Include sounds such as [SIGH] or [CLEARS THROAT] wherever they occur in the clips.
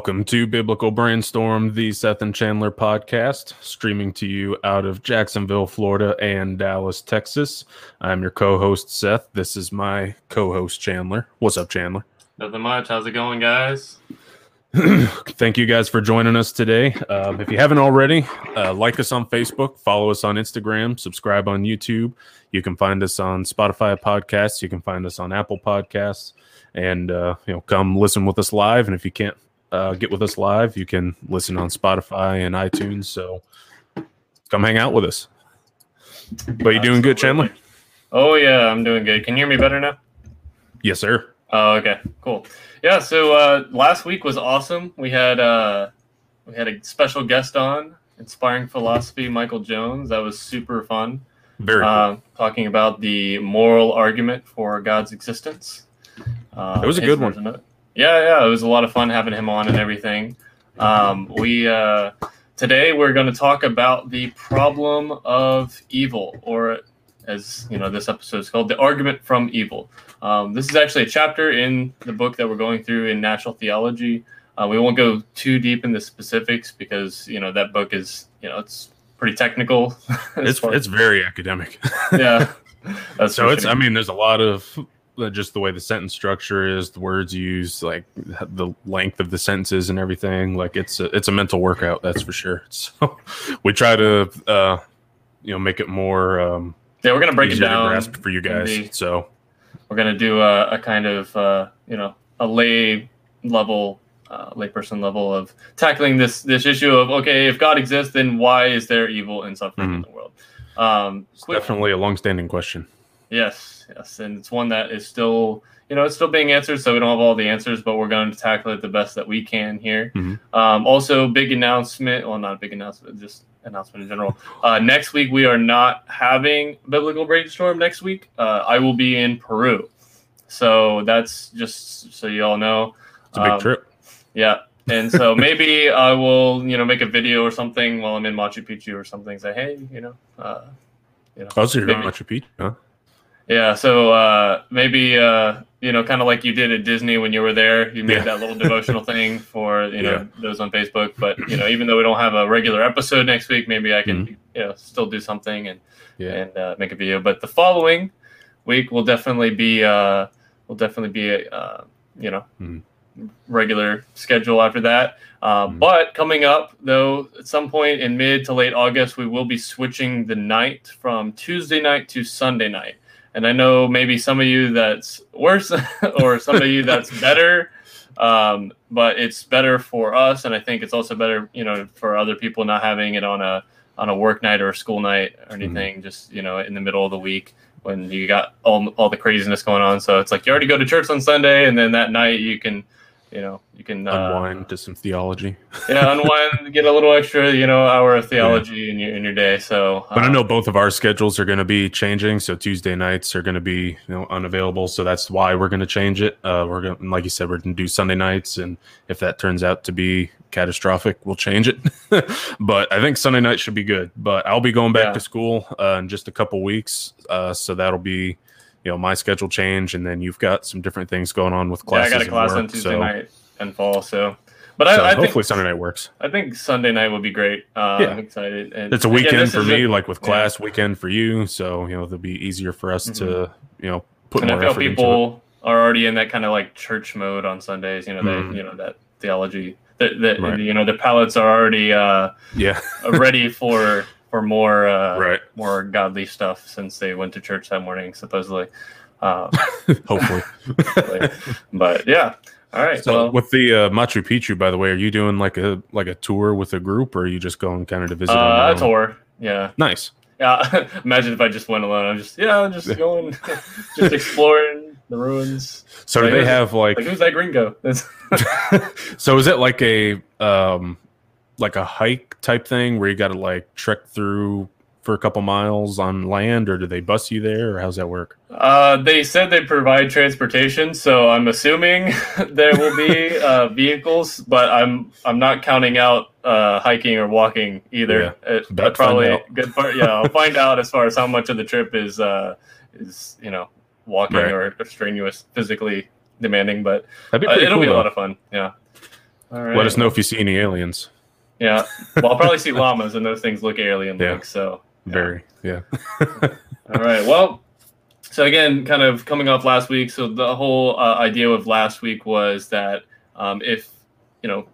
Welcome to Biblical Brainstorm, the Seth and Chandler podcast, streaming to you out of Jacksonville, Florida, and Dallas, Texas. I'm your co host, Seth. This is my co host, Chandler. What's up, Chandler? Nothing much. How's it going, guys? [CLEARS THROAT] Thank you guys for joining us today. Um, if you haven't already, uh, like us on Facebook, follow us on Instagram, subscribe on YouTube. You can find us on Spotify podcasts. You can find us on Apple Podcasts, and uh, you know, come listen with us live. And if you can't uh, get with us live, you can listen on Spotify and iTunes. So come hang out with us. But you doing good, Chandler? Oh yeah, I'm doing good. Can you hear me better now? Yes, sir. Oh, okay, cool. Yeah, so uh, last week was awesome. We had uh, we had a special guest on, inspiring philosophy, Michael Jones. That was super fun. Very uh, talking about the moral argument for God's existence. Uh, It was a good one. it. Yeah, yeah, it was a lot of fun having him on and everything. Um, we uh, today we're going to talk about the problem of evil, or as you know, this episode is called "The Argument from Evil." Um, this is actually a chapter in the book that we're going through in natural theology. Uh, we won't go too deep in the specifics because you know that book is you know it's pretty technical. [LAUGHS] It's it's very academic. yeah. [LAUGHS] So it's i mean there's a lot of just the way the sentence structure is the words used like the length of the sentences and everything like it's a, it's a mental workout that's for sure [LAUGHS] so we try to uh you know make it more um yeah, we're gonna break it down. for you guys so We're gonna do a, a kind of uh, you know a lay level, uh, layperson level of tackling this this issue of okay, if God exists, then why is there evil and suffering in Mhm. the world? Um, it's quick- definitely a long-standing question Yes, yes, and it's one that is still, you know, it's still being answered. So we don't have all the answers, but we're going to tackle it the best that we can here. Mhm. Um, also, big announcement. Well, not a big announcement, just announcement in general. [LAUGHS] Uh, next week we are not having biblical brainstorm. Next week, uh, I will be in Peru. So that's just so you all know. it's a big Um, trip Yeah. And so [LAUGHS] maybe I will, you know, make a video or something while I'm in Machu Picchu or something. Say, hey, you know, uh, you know, oh so you're maybe- Machu Picchu huh yeah, so uh, maybe uh, you know, kind of like you did at Disney when you were there, you made Yeah. that little devotional [LAUGHS] thing for you know Yeah. those on Facebook. But you know, [CLEARS THROAT] even though we don't have a regular episode next week, maybe I can Mm-hmm. you know still do something and yeah and uh, make a video. But the following week will definitely be uh, will definitely be a uh, you know Mhm. regular schedule after that. Uh, Mhm. But coming up though, at some point in mid to late August, we will be switching the night from Tuesday night to Sunday night. And I know maybe some of you that's worse, [LAUGHS] or some of you that's better. Um, but it's better for us, and I think it's also better, you know, for other people not having it on a on a work night or a school night or anything. Just you know, in the middle of the week when you got all all the craziness going on. So it's like you already go to church on Sunday, and then that night you can, you know, you can uh, unwind to some theology [LAUGHS] yeah, unwind, get a little extra, you know, hour of theology in your in your day. So, But I uh, know both of our schedules are going to be changing. So Tuesday nights are going to be you know unavailable. So that's why we're going to change it. Uh, we're going, like you said, we're going to do Sunday nights, and if that turns out to be catastrophic, we'll change it. [LAUGHS] but I think Sunday night should be good. But I'll be going back Yeah. to school uh, in just a couple weeks, uh, so that'll be you know my schedule change, and then you've got some different things going on with yeah, I got a class work, on Tuesday so, night and fall. So, but so I, I hopefully think Sunday night works. I think Sunday night would be great. Uh, Yeah. I'm excited. And It's a weekend for me, a- like with yeah. class, weekend for you. So you know it'll be easier for us to you know put and I more feel effort into it. people are already in that kind of like church mode on Sundays. You know, they Mhm. you know that theology. That, that Right. you know their palates are already uh, Yeah, ready for [LAUGHS] for more uh, right. more godly stuff since they went to church that morning supposedly. Um, [LAUGHS] Hopefully. but yeah, all right. so well, with the uh, Machu Picchu, by the way, are you doing like a like a tour with a group, or are you just going kind of to visit? uh, a own? tour. Yeah, Nice. yeah. [LAUGHS] Imagine if I just went alone. I'm just yeah, I'm just going, [LAUGHS] just exploring the ruins. So do they have like? Like who's that gringo? So is it like a um like a hike type thing where you got to like trek through for a couple miles on land, or do they bus you there, or how's that work? Uh, they said they provide transportation, so I'm assuming [LAUGHS] there will be [LAUGHS] uh, vehicles, but I'm I'm not counting out uh, hiking or walking either. It- Bet probably good part. Yeah, I'll [LAUGHS] find out as far as how much of the trip is uh, is you know walking Right. or, or strenuous, physically demanding, but uh, it'll cool. be a lot of fun. Yeah. All right. Let us know if you see any aliens. Yeah. Well, I'll probably see [LAUGHS] llamas, and those things look alien-like. Yeah. So. yeah. Very, yeah. All right. Well, so again, kind of coming off last week. So the whole uh, idea of last week was that um, if you know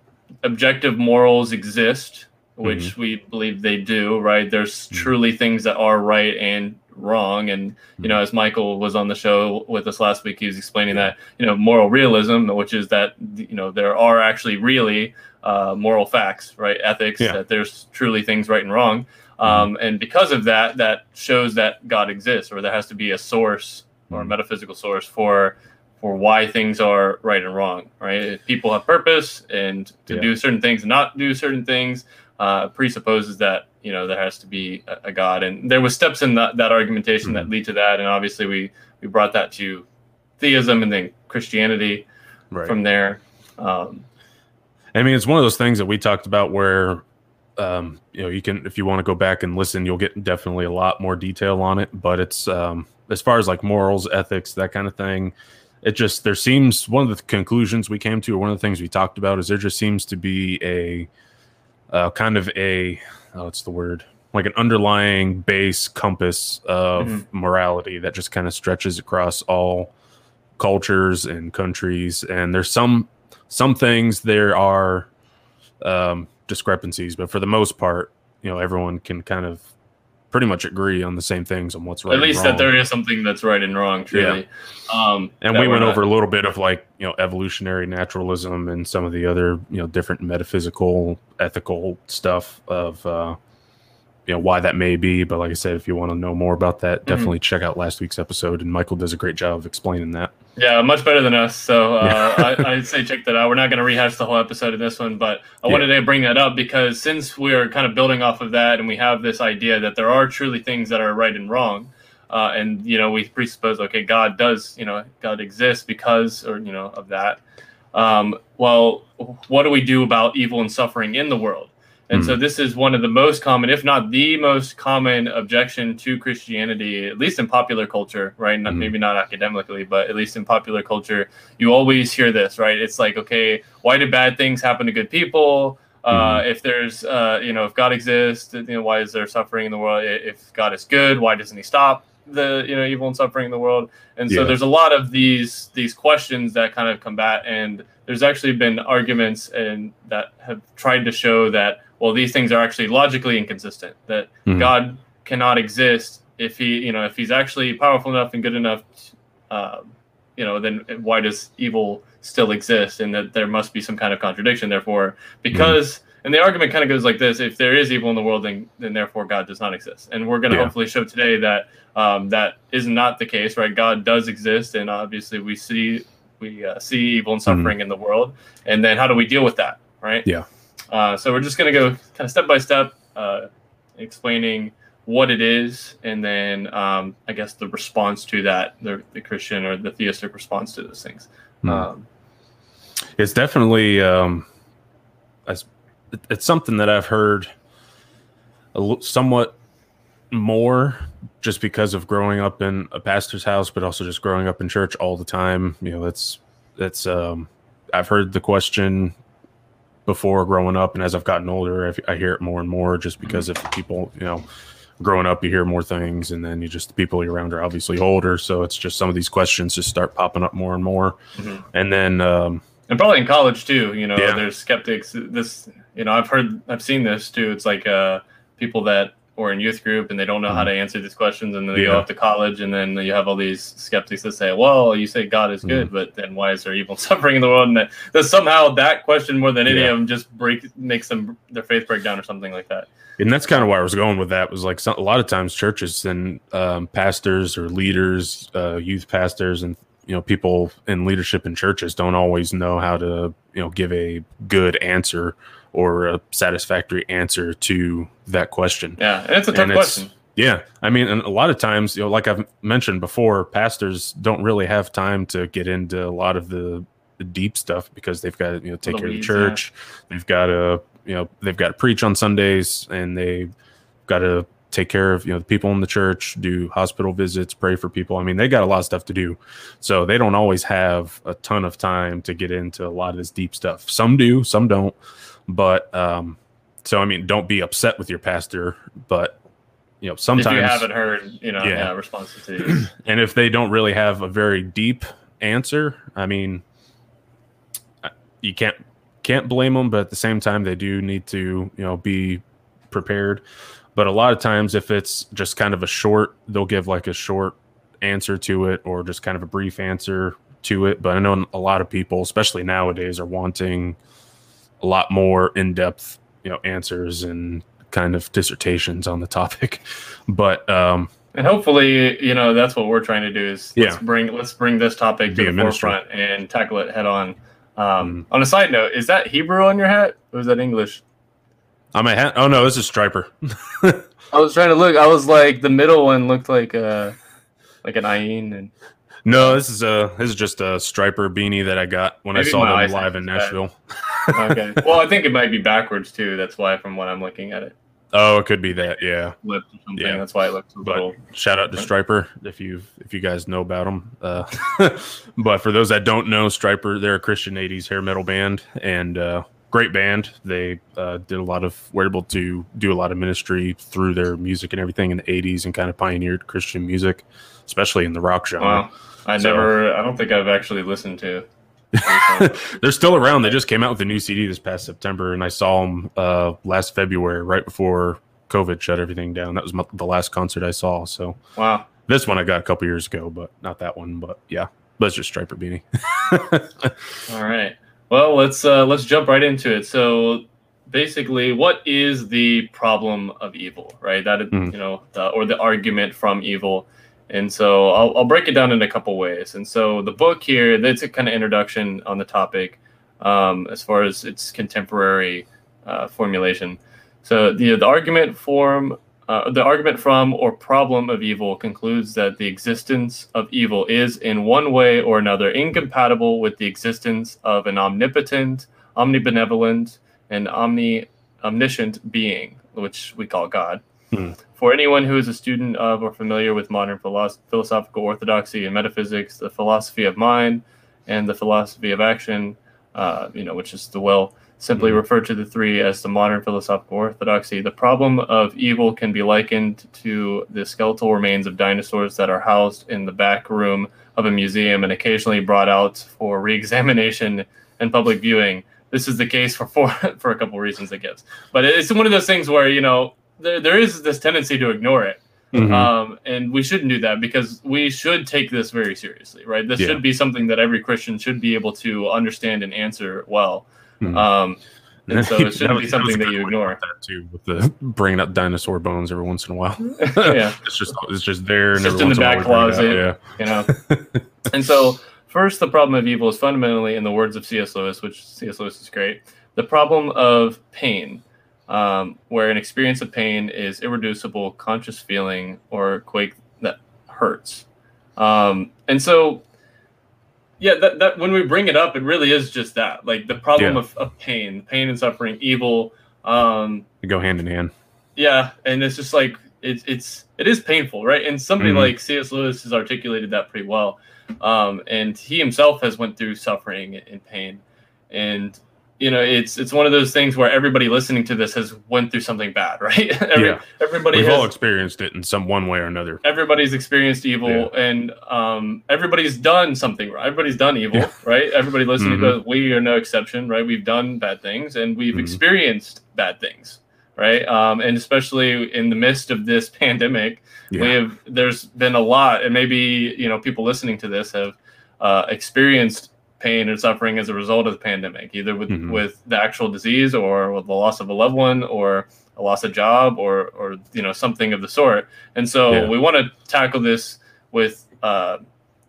objective morals exist, which we believe they do, right? There's Mhm. truly things that are right and wrong, and you know, as Michael was on the show with us last week, he was explaining that you know moral realism, which is that you know there are actually really uh, moral facts, right? Ethics Yeah. that there's truly things right and wrong. Um, and because of that, that shows that God exists, or there has to be a source or a Mhm. metaphysical source for for why things are right and wrong. Right? If people have purpose, and to Yeah. do certain things and not do certain things, uh, presupposes that you know there has to be a, a God. And there was steps in that, that argumentation that Mhm. lead to that. And obviously, we we brought that to theism and then Christianity Right. from there. Um, I mean, it's one of those things that we talked about where, um, you know, you can, if you want to go back and listen, you'll get definitely a lot more detail on it. But it's, um, as far as like morals, ethics, that kind of thing, it just, there seems, one of the conclusions we came to, or one of the things we talked about is there just seems to be a, uh, kind of a, oh, what's the word? Like an underlying base compass of Mhm. morality that just kind of stretches across all cultures and countries. And there's some some things there are um, discrepancies, but for the most part, you know, everyone can kind of pretty much agree on the same things on what's right. at least that there is something that's right and wrong, truly. Um, And we went not- over a little bit of like you know evolutionary naturalism and some of the other you know different metaphysical, ethical stuff of uh, you know why that may be. But like I said, if you want to know more about that, Mhm. definitely check out last week's episode. And Michael does a great job of explaining that. Yeah, much better than us. So uh. [LAUGHS] I, I'd say check that out. We're not going to rehash the whole episode in this one, but I Yeah. wanted to bring that up because since we're kind of building off of that and we have this idea that there are truly things that are right and wrong, uh, and you know we presuppose okay, God does, you know, God exists because or you know of that. Um, well, what do we do about evil and suffering in the world? And so this is one of the most common, if not the most common, objection to Christianity, at least in popular culture, right? Not, Mhm. Maybe not academically, but at least in popular culture, you always hear this, right? It's like, okay, why do bad things happen to good people? Uh, if there's, uh, you know, if God exists, you know, why is there suffering in the world? If God is good, why doesn't He stop the, you know, evil and suffering in the world? And so Yeah. there's a lot of these these questions that kind of combat, and there's actually been arguments and that have tried to show that well, these things are actually logically inconsistent. That Mhm. God cannot exist if he, you know, if he's actually powerful enough and good enough, uh, you know, then why does evil still exist? And that there must be some kind of contradiction. Therefore, because and the argument kind of goes like this: if there is evil in the world, then then therefore God does not exist. And we're going to Yeah. hopefully show today that um, that is not the case. Right? God does exist, and obviously we see we uh, see evil and suffering in the world. And then how do we deal with that? Right? Yeah. Uh, so we're just going to go kind of step by step, uh, explaining what it is, and then um, I guess the response to that, the, the Christian or the theistic response to those things. Hmm. Um, it's definitely um as it's something that i've heard a l- somewhat more just because of growing up in a pastor's house but also just growing up in church all the time you know that's that's um i've heard the question before growing up and as i've gotten older I've, i hear it more and more just because of people you know growing up you hear more things and then you just the people you're around are obviously older so it's just some of these questions just start popping up more and more Mhm. and then um and probably in college too you know Yeah. there's skeptics this you know i've heard i've seen this too it's like uh people that were in youth group and they don't know how to answer these questions and then they go Mm-hmm. Off to college and then you have all these skeptics that say well you say god is Mm-hmm. good but then why is there evil and [LAUGHS] suffering in the world and that, that somehow that question more than any Yeah. of them just break makes them their faith break down or something like that and that's kind of where I was going with that was like some, a lot of times churches and um, pastors or leaders, uh, youth pastors, and you know people in leadership in churches don't always know how to you know give a good answer or a satisfactory answer to that question. yeah and it's a tough And question Yeah, I mean, and a lot of times, you know, like I've mentioned before, pastors don't really have time to get into a lot of the, the deep stuff because they've got to, you know, take care of the church. They've got to, you know, they've got to preach on Sundays, and they've got to take care of you know the people in the church, do hospital visits, pray for people. I mean, they got a lot of stuff to do, so they don't always have a ton of time to get into a lot of this deep stuff. Some do, some don't. But um, so I mean, don't be upset with your pastor, but you know sometimes if you haven't heard, you know, yeah, yeah responses to these. [CLEARS THROAT] and if they don't really have a very deep answer, I mean, you can't can't blame them, but at the same time, they do need to you know be prepared. But a lot of times, if it's just kind of a short, they'll give like a short answer to it or just kind of a brief answer to it. But I know a lot of people, especially nowadays, are wanting a lot more in depth, you know, answers and kind of dissertations on the topic. [LAUGHS] But um, and hopefully, you know, that's what we're trying to do is let's yeah. bring let's bring this topic to the forefront and tackle it head on. Um, mm. On a side note, is that Hebrew on your hat or is that English? On my hat? Oh no, this is Stryper. [LAUGHS] I was trying to look. I was like the middle one looked like uh like an Ayin and no, this is a this is just a Stryper beanie that I got when Maybe I saw them live in Nashville. okay. [LAUGHS] Well, I think it might be backwards too. That's why, from what I'm looking at it. Oh, it could be that. Yeah. or something. Yeah. That's why it looks a but little. Shout out to Stryper if you if you guys know about them. Uh, [LAUGHS] but for those that don't know, Stryper, they're a Christian '80s hair metal band and uh, great band. They uh, did a lot of were able to do a lot of ministry through their music and everything in the '80s and kind of pioneered Christian music, especially in the rock genre. Wow. I so, never. I don't think I've actually listened to. [LAUGHS] They're still around. They just came out with a new CD this past September, and I saw them uh, last February, right before COVID shut everything down. That was my, the last concert I saw. So wow, this one I got a couple years ago, but not that one. But yeah, it's just Stryper beanie. [LAUGHS] All right. Well, let's uh, let's jump right into it. So basically, what is the problem of evil? Right. That mm. you know, the, or the argument from evil and so I'll, I'll break it down in a couple ways. And so the book here, that's a kind of introduction on the topic um, as far as its contemporary uh, formulation. So the, the argument form, uh, the argument from or problem of evil concludes that the existence of evil is in one way or another incompatible with the existence of an omnipotent, omnibenevolent, and omni omniscient being, which we call God. Hmm. For anyone who is a student of or familiar with modern philosoph- philosophical orthodoxy and metaphysics, the philosophy of mind and the philosophy of action, uh, you know, which is the will, simply mm-hmm. refer to the three as the modern philosophical orthodoxy. The problem of evil can be likened to the skeletal remains of dinosaurs that are housed in the back room of a museum and occasionally brought out for re-examination and public viewing. This is the case for four, [LAUGHS] for a couple reasons, I guess. But it's one of those things where you know there, there is this tendency to ignore it. Mm-hmm. Um, and we shouldn't do that because we should take this very seriously, right? This yeah. should be something that every Christian should be able to understand and answer well. Mm-hmm. Um, [LAUGHS] and so it shouldn't be something that you ignore. That too, with the bringing up dinosaur bones every once in a while. [LAUGHS] [LAUGHS] yeah, it's just it's just there, it's just in the back closet. Yeah, you know. and so, first, the problem of evil is fundamentally, in the words of C.S. Lewis, which C.S. Lewis is great, the problem of pain um, where an experience of pain is irreducible, conscious feeling or quale that hurts. Um, and so, yeah, that, that when we bring it up, it really is just that, like the problem yeah. of, of pain, pain and suffering, evil. Um, they go hand in hand. Yeah, and it's just like it's it's it is painful, right? And somebody mm-hmm. like C.S. Lewis has articulated that pretty well. Um, and he himself has went through suffering and pain, and you know it's it's one of those things where everybody listening to this has went through something bad [LAUGHS] right [LAUGHS] Every, yeah everybody we've has, all experienced it in some one way or another everybody's experienced evil yeah. and um, everybody's done something right everybody's done evil yeah. right everybody listening mm-hmm. to we are no exception right we've done bad things and we've mm-hmm. experienced bad things right um, and especially in the midst of this [LAUGHS] pandemic yeah. we have there's been a lot and maybe you know people listening to this have uh, experienced pain and suffering as a result of the pandemic, either with, mm-hmm. with the actual disease or with the loss of a loved one or a loss of job or or you know something of the sort. And so yeah. we want to tackle this with uh,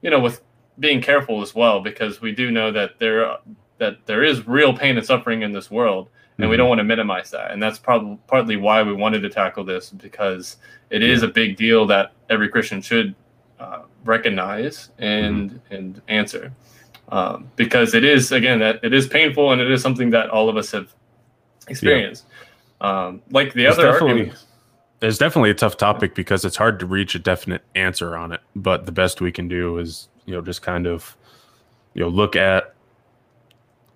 you know with being careful as well because we do know that there that there is real pain and suffering in this world and mm-hmm. we don't want to minimize that and that's probably partly why we wanted to tackle this because it is a big deal that every christian should uh, recognize and mm-hmm. and answer um, because it is again that it is painful and it is something that all of us have experienced. Yeah. Um, like the it's other arguments. it's definitely a tough topic because it's hard to reach a definite answer on it. But the best we can do is, you know, just kind of, you know, look at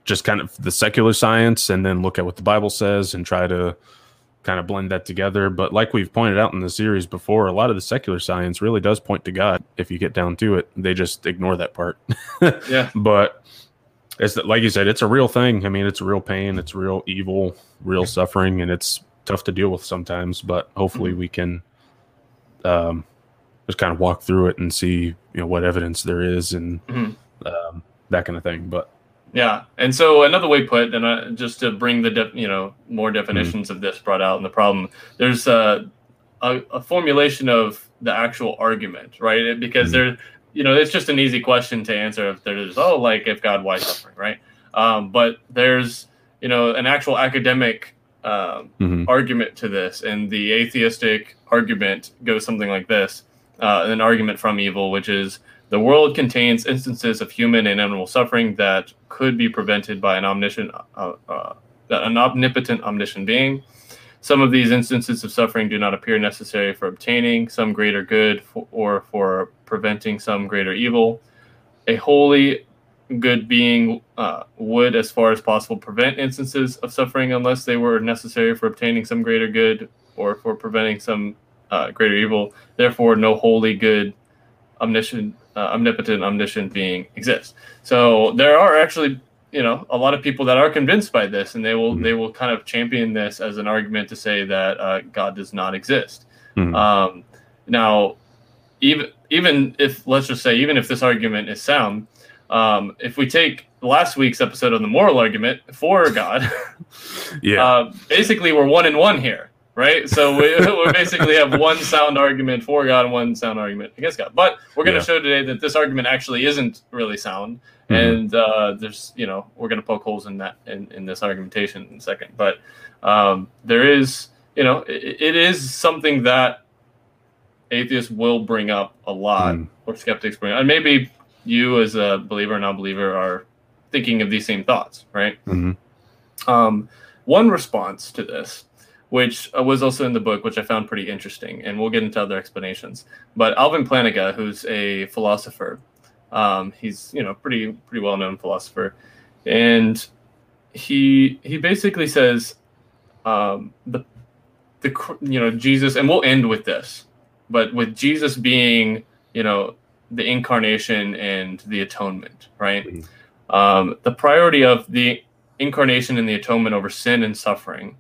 just kind of the secular science and then look at what the Bible says and try to kind of blend that together. But like we've pointed out in the series before, a lot of the secular science really does point to God if you get down to it. They just ignore that part. [LAUGHS] Yeah. But it's like you said, it's a real thing. I mean, it's real pain, it's real evil, real suffering, and it's tough to deal with sometimes. But hopefully, we can um, just kind of walk through it and see, you know, what evidence there is and Mhm. um, that kind of thing. But Yeah, and so another way put, and uh, just to bring the def- you know more definitions of this brought out in the problem, there's a, a a formulation of the actual argument, right? It- Because Mhm. there, you know, it's just an easy question to answer if there's oh like if God why suffering, right? Um, but there's you know an actual academic um, mhm, argument to this, and the atheistic argument goes something like this: uh, an argument from evil, which is the world contains instances of human and animal suffering that could be prevented by an omniscient, uh, uh, an omnipotent, omniscient being. Some of these instances of suffering do not appear necessary for obtaining some greater good for, or for preventing some greater evil. A holy, good being uh, would, as far as possible, prevent instances of suffering unless they were necessary for obtaining some greater good or for preventing some uh, greater evil. Therefore, no holy, good, omniscient, uh, omnipotent, omniscient being exists. So there are actually, you know, a lot of people that are convinced by this, and they will Mhm. they will kind of champion this as an argument to say that uh, God does not exist. mhm, Um, now, even even if let's just say even if this argument is sound, um, if we take last week's episode on the moral argument for God, [LAUGHS] yeah, uh, basically we're one in one here, right? So we, [LAUGHS] we basically have one sound argument for God and one sound argument against God. But we're going to Yeah. show today that this argument actually isn't really sound, Mhm. and uh, there's you know we're going to poke holes in that in, in this argumentation in a second. But um, there is you know it, it is something that atheists will bring up a lot, Mm. or skeptics bring, up. and maybe you as a believer and non-believer are thinking of these same thoughts, right? mhm, Um, one response to this, which uh, was also in the book, which I found pretty interesting, and we'll get into other explanations. But Alvin Plantinga, who's a philosopher, um, he's you know pretty pretty well known philosopher, and he he basically says um, the the you know Jesus, and we'll end with this, but with Jesus being you know the incarnation and the atonement, right? Mhm. Um, the priority of the incarnation and the atonement over sin and suffering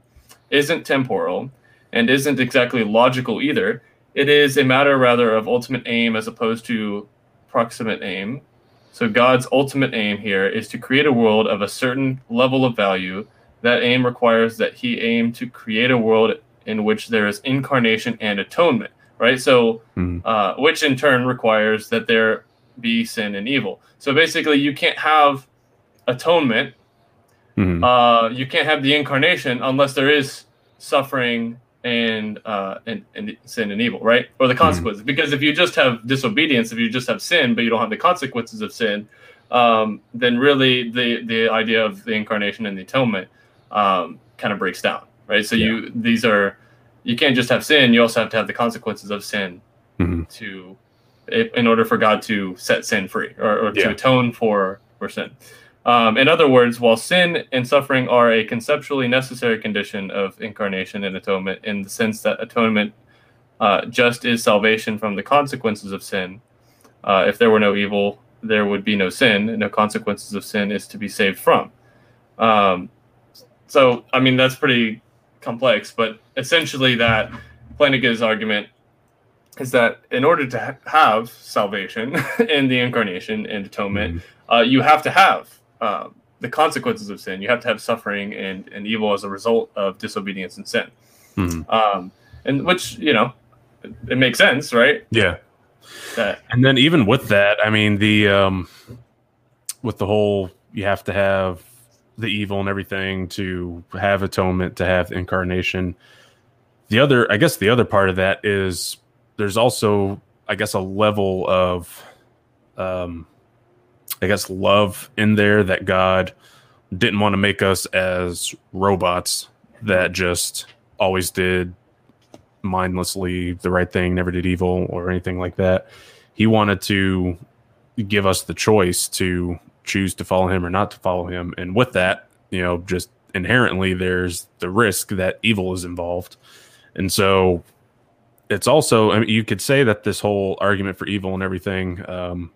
isn't temporal and isn't exactly logical either. It is a matter rather of ultimate aim as opposed to proximate aim. So God's ultimate aim here is to create a world of a certain level of value. That aim requires that he aim to create a world in which there is incarnation and atonement, right? So mhm, uh, which in turn requires that there be sin and evil. So basically, you can't have atonement, mhm, uh, you can't have the incarnation unless there is suffering and uh, and, and sin and evil, right? Or the consequences. Because if you just have disobedience, if you just have sin, but you don't have the consequences of sin, um, then really the the idea of the incarnation and the atonement um, kind of breaks down, right? So you these are you can't just have sin; you also have to have the consequences of sin mhm. to in order for God to set sin free or, or to atone for for sin. Um, in other words, while sin and suffering are a conceptually necessary condition of incarnation and atonement, in the sense that atonement uh, just is salvation from the consequences of sin. Uh, if there were no evil, there would be no sin. and No consequences of sin is to be saved from. Um, so, I mean, that's pretty complex, but essentially, that Plantinga's argument is that in order to ha- have salvation [LAUGHS] in the incarnation and atonement, Mhm. uh, you have to have um, the consequences of sin. You have to have suffering and, and evil as a result of disobedience and sin. Mhm. Um, and which, you know, it, it makes sense, right? Yeah. And then even with that, I mean the um with the whole you have to have the evil and everything to have atonement, to have incarnation. The other I guess the other part of that is there's also I guess a level of um I guess love in there that God didn't want to make us as robots that just always did mindlessly the right thing, never did evil or anything like that. He wanted to give us the choice to choose to follow him or not to follow him. And with that, you know, just inherently there's the risk that evil is involved. And so it's also, I mean, you could say that this whole argument for evil and everything um,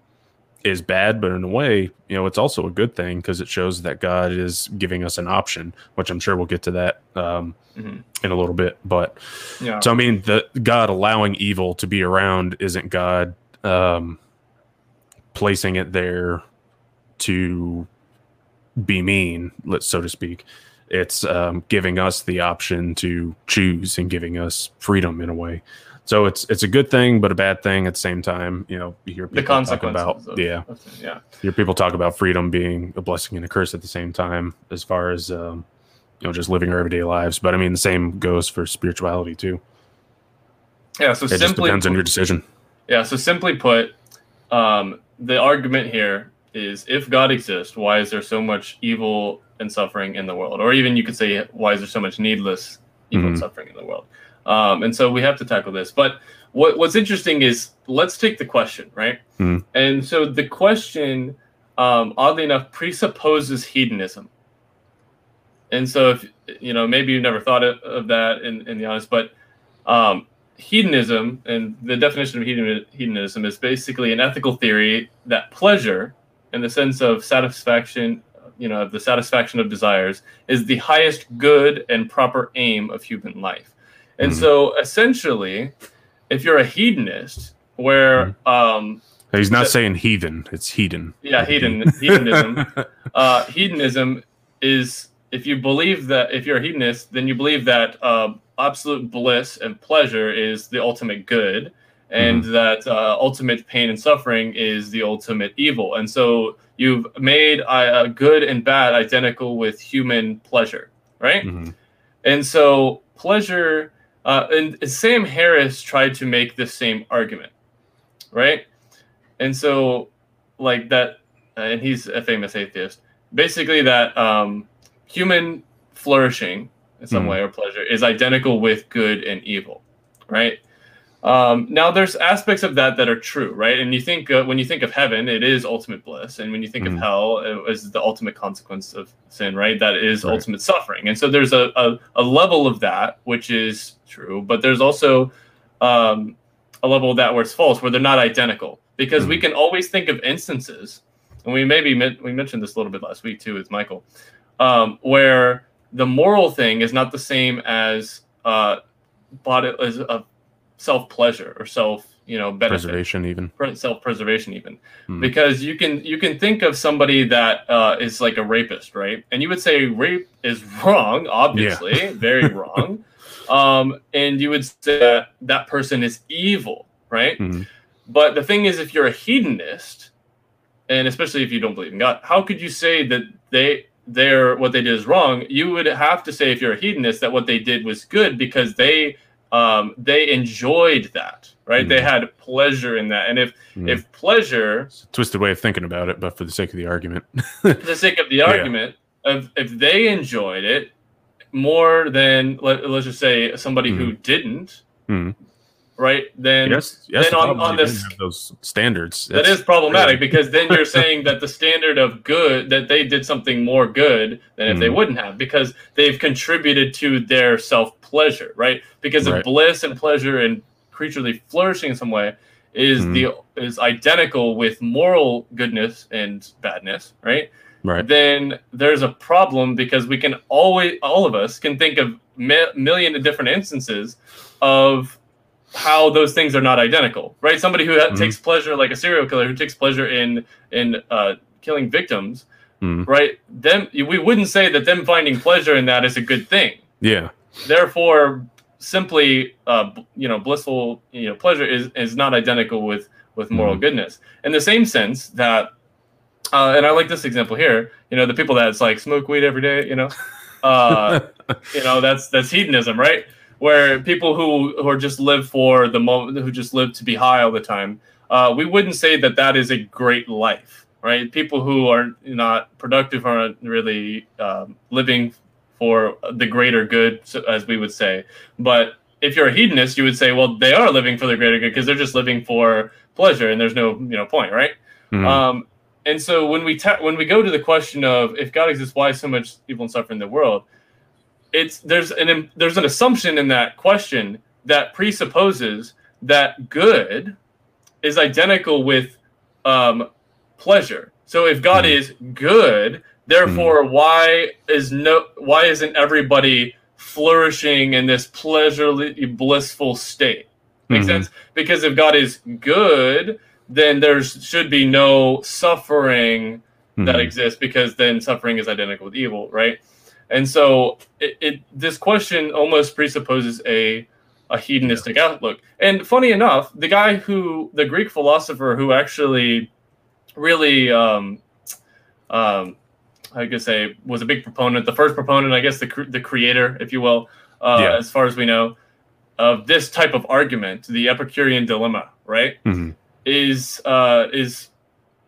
is bad, but in a way, you know, it's also a good thing because it shows that God is giving us an option, which I'm sure we'll get to that um, mm-hmm. in a little bit. But yeah. so, I mean, the God allowing evil to be around isn't God um, placing it there to be mean, so to speak. It's um, giving us the option to choose and giving us freedom in a way. So it's it's a good thing, but a bad thing at the same time. You know, you hear people talk about of, yeah, yeah. You hear people talk about freedom being a blessing and a curse at the same time, as far as um, you know, just living our everyday lives. But I mean, the same goes for spirituality too. Yeah. So it just depends on your decision. Yeah. So simply put, um, the argument here is if God exists, why is there so much evil and suffering in the world? Or even you could say, why is there so much needless evil mm-hmm. and suffering in the world? Um, and so we have to tackle this. But what, what's interesting is let's take the question, right? Mm-hmm. And so the question, um, oddly enough, presupposes hedonism. And so if you know, maybe you've never thought of, of that in, in the honest, but um, hedonism and the definition of hedonism is basically an ethical theory that pleasure in the sense of satisfaction, you know, the satisfaction of desires, is the highest good and proper aim of human life. And mm-hmm. so essentially, if you're a hedonist, where mm-hmm. um, he's not saying heathen, it's hedon. Yeah, hedon, [LAUGHS] hedonism. uh, hedonism is if you believe that if you're a hedonist, then you believe that uh, absolute bliss and pleasure is the ultimate good and mm-hmm. that uh, ultimate pain and suffering is the ultimate evil. And so you've made uh, good and bad identical with human pleasure, right? Mm-hmm. And so pleasure, uh, and Sam Harris tried to make the same argument, right? And so, like that, and he's a famous atheist. Basically, that um, human flourishing in some mm-hmm. way or pleasure is identical with good and evil, right? Um, now, there's aspects of that that are true, right? And you think uh, when you think of heaven, it is ultimate bliss, and when you think mm-hmm. of hell, it is the ultimate consequence of sin, right? That is right. ultimate suffering, and so there's a, a, a level of that which is true, but there's also um, a level of that where it's false, where they're not identical, because mm-hmm. we can always think of instances, and we maybe we mentioned this a little bit last week too with Michael, um, where the moral thing is not the same as uh, body as a self pleasure or self you know benefit. preservation even self preservation even mm. because you can you can think of somebody that uh, is like a rapist right and you would say rape is wrong obviously yeah. [LAUGHS] very wrong um, and you would say that that person is evil right mm. but the thing is if you're a hedonist and especially if you don't believe in god how could you say that they they're what they did is wrong you would have to say if you're a hedonist that what they did was good because they um, they enjoyed that, right? Mm. They had pleasure in that, and if mm. if pleasure, twisted way of thinking about it, but for the sake of the argument, [LAUGHS] for the sake of the argument, yeah. if if they enjoyed it more than let, us just say somebody mm. who didn't, mm right? Then, yes, yes, then on, on this those standards. That's, that is problematic because then you're [LAUGHS] saying that the standard of good that they did something more good than if they wouldn't have because they've contributed to their self pleasure, right? Because right. of bliss and pleasure and creaturely flourishing in some way is mm. the is identical with moral goodness and badness, right? Right. Then there's a problem because we can always all of us can think of mi- million different instances of how those things are not identical, right? Somebody who mm-hmm. takes pleasure, like a serial killer who takes pleasure in in uh, killing victims, mm-hmm. right? Them, we wouldn't say that them finding pleasure in that is a good thing. Yeah. Therefore, simply, uh, you know, blissful, you know, pleasure is is not identical with with moral mm-hmm. goodness. In the same sense that, uh, and I like this example here. You know, the people that's like smoke weed every day. You know, [LAUGHS] uh, you know that's that's hedonism, right? where people who who are just live for the moment, who just live to be high all the time, uh, we wouldn't say that that is a great life, right? People who are not productive aren't really um, living for the greater good, as we would say. But if you're a hedonist, you would say, well, they are living for the greater good because they're just living for pleasure, and there's no you know point, right? Mhm. Um, and so when we ta- when we go to the question of if God exists, why so much evil and suffering in the world? It's there's an there's an assumption in that question that presupposes that good is identical with um, pleasure. So if God Mhm. is good, therefore why is no why isn't everybody flourishing in this pleasurely blissful state? Makes Mhm. sense? Because if God is good, then there should be no suffering that Mhm. exists because then suffering is identical with evil, right? And so it, it this question almost presupposes a a hedonistic outlook. And funny enough, the guy who the Greek philosopher who actually really um um I could say was a big proponent, the first proponent, I guess the cr- the creator, if you will, uh, Yeah. as far as we know, of this type of argument, the Epicurean dilemma, right? Mhm. is uh, is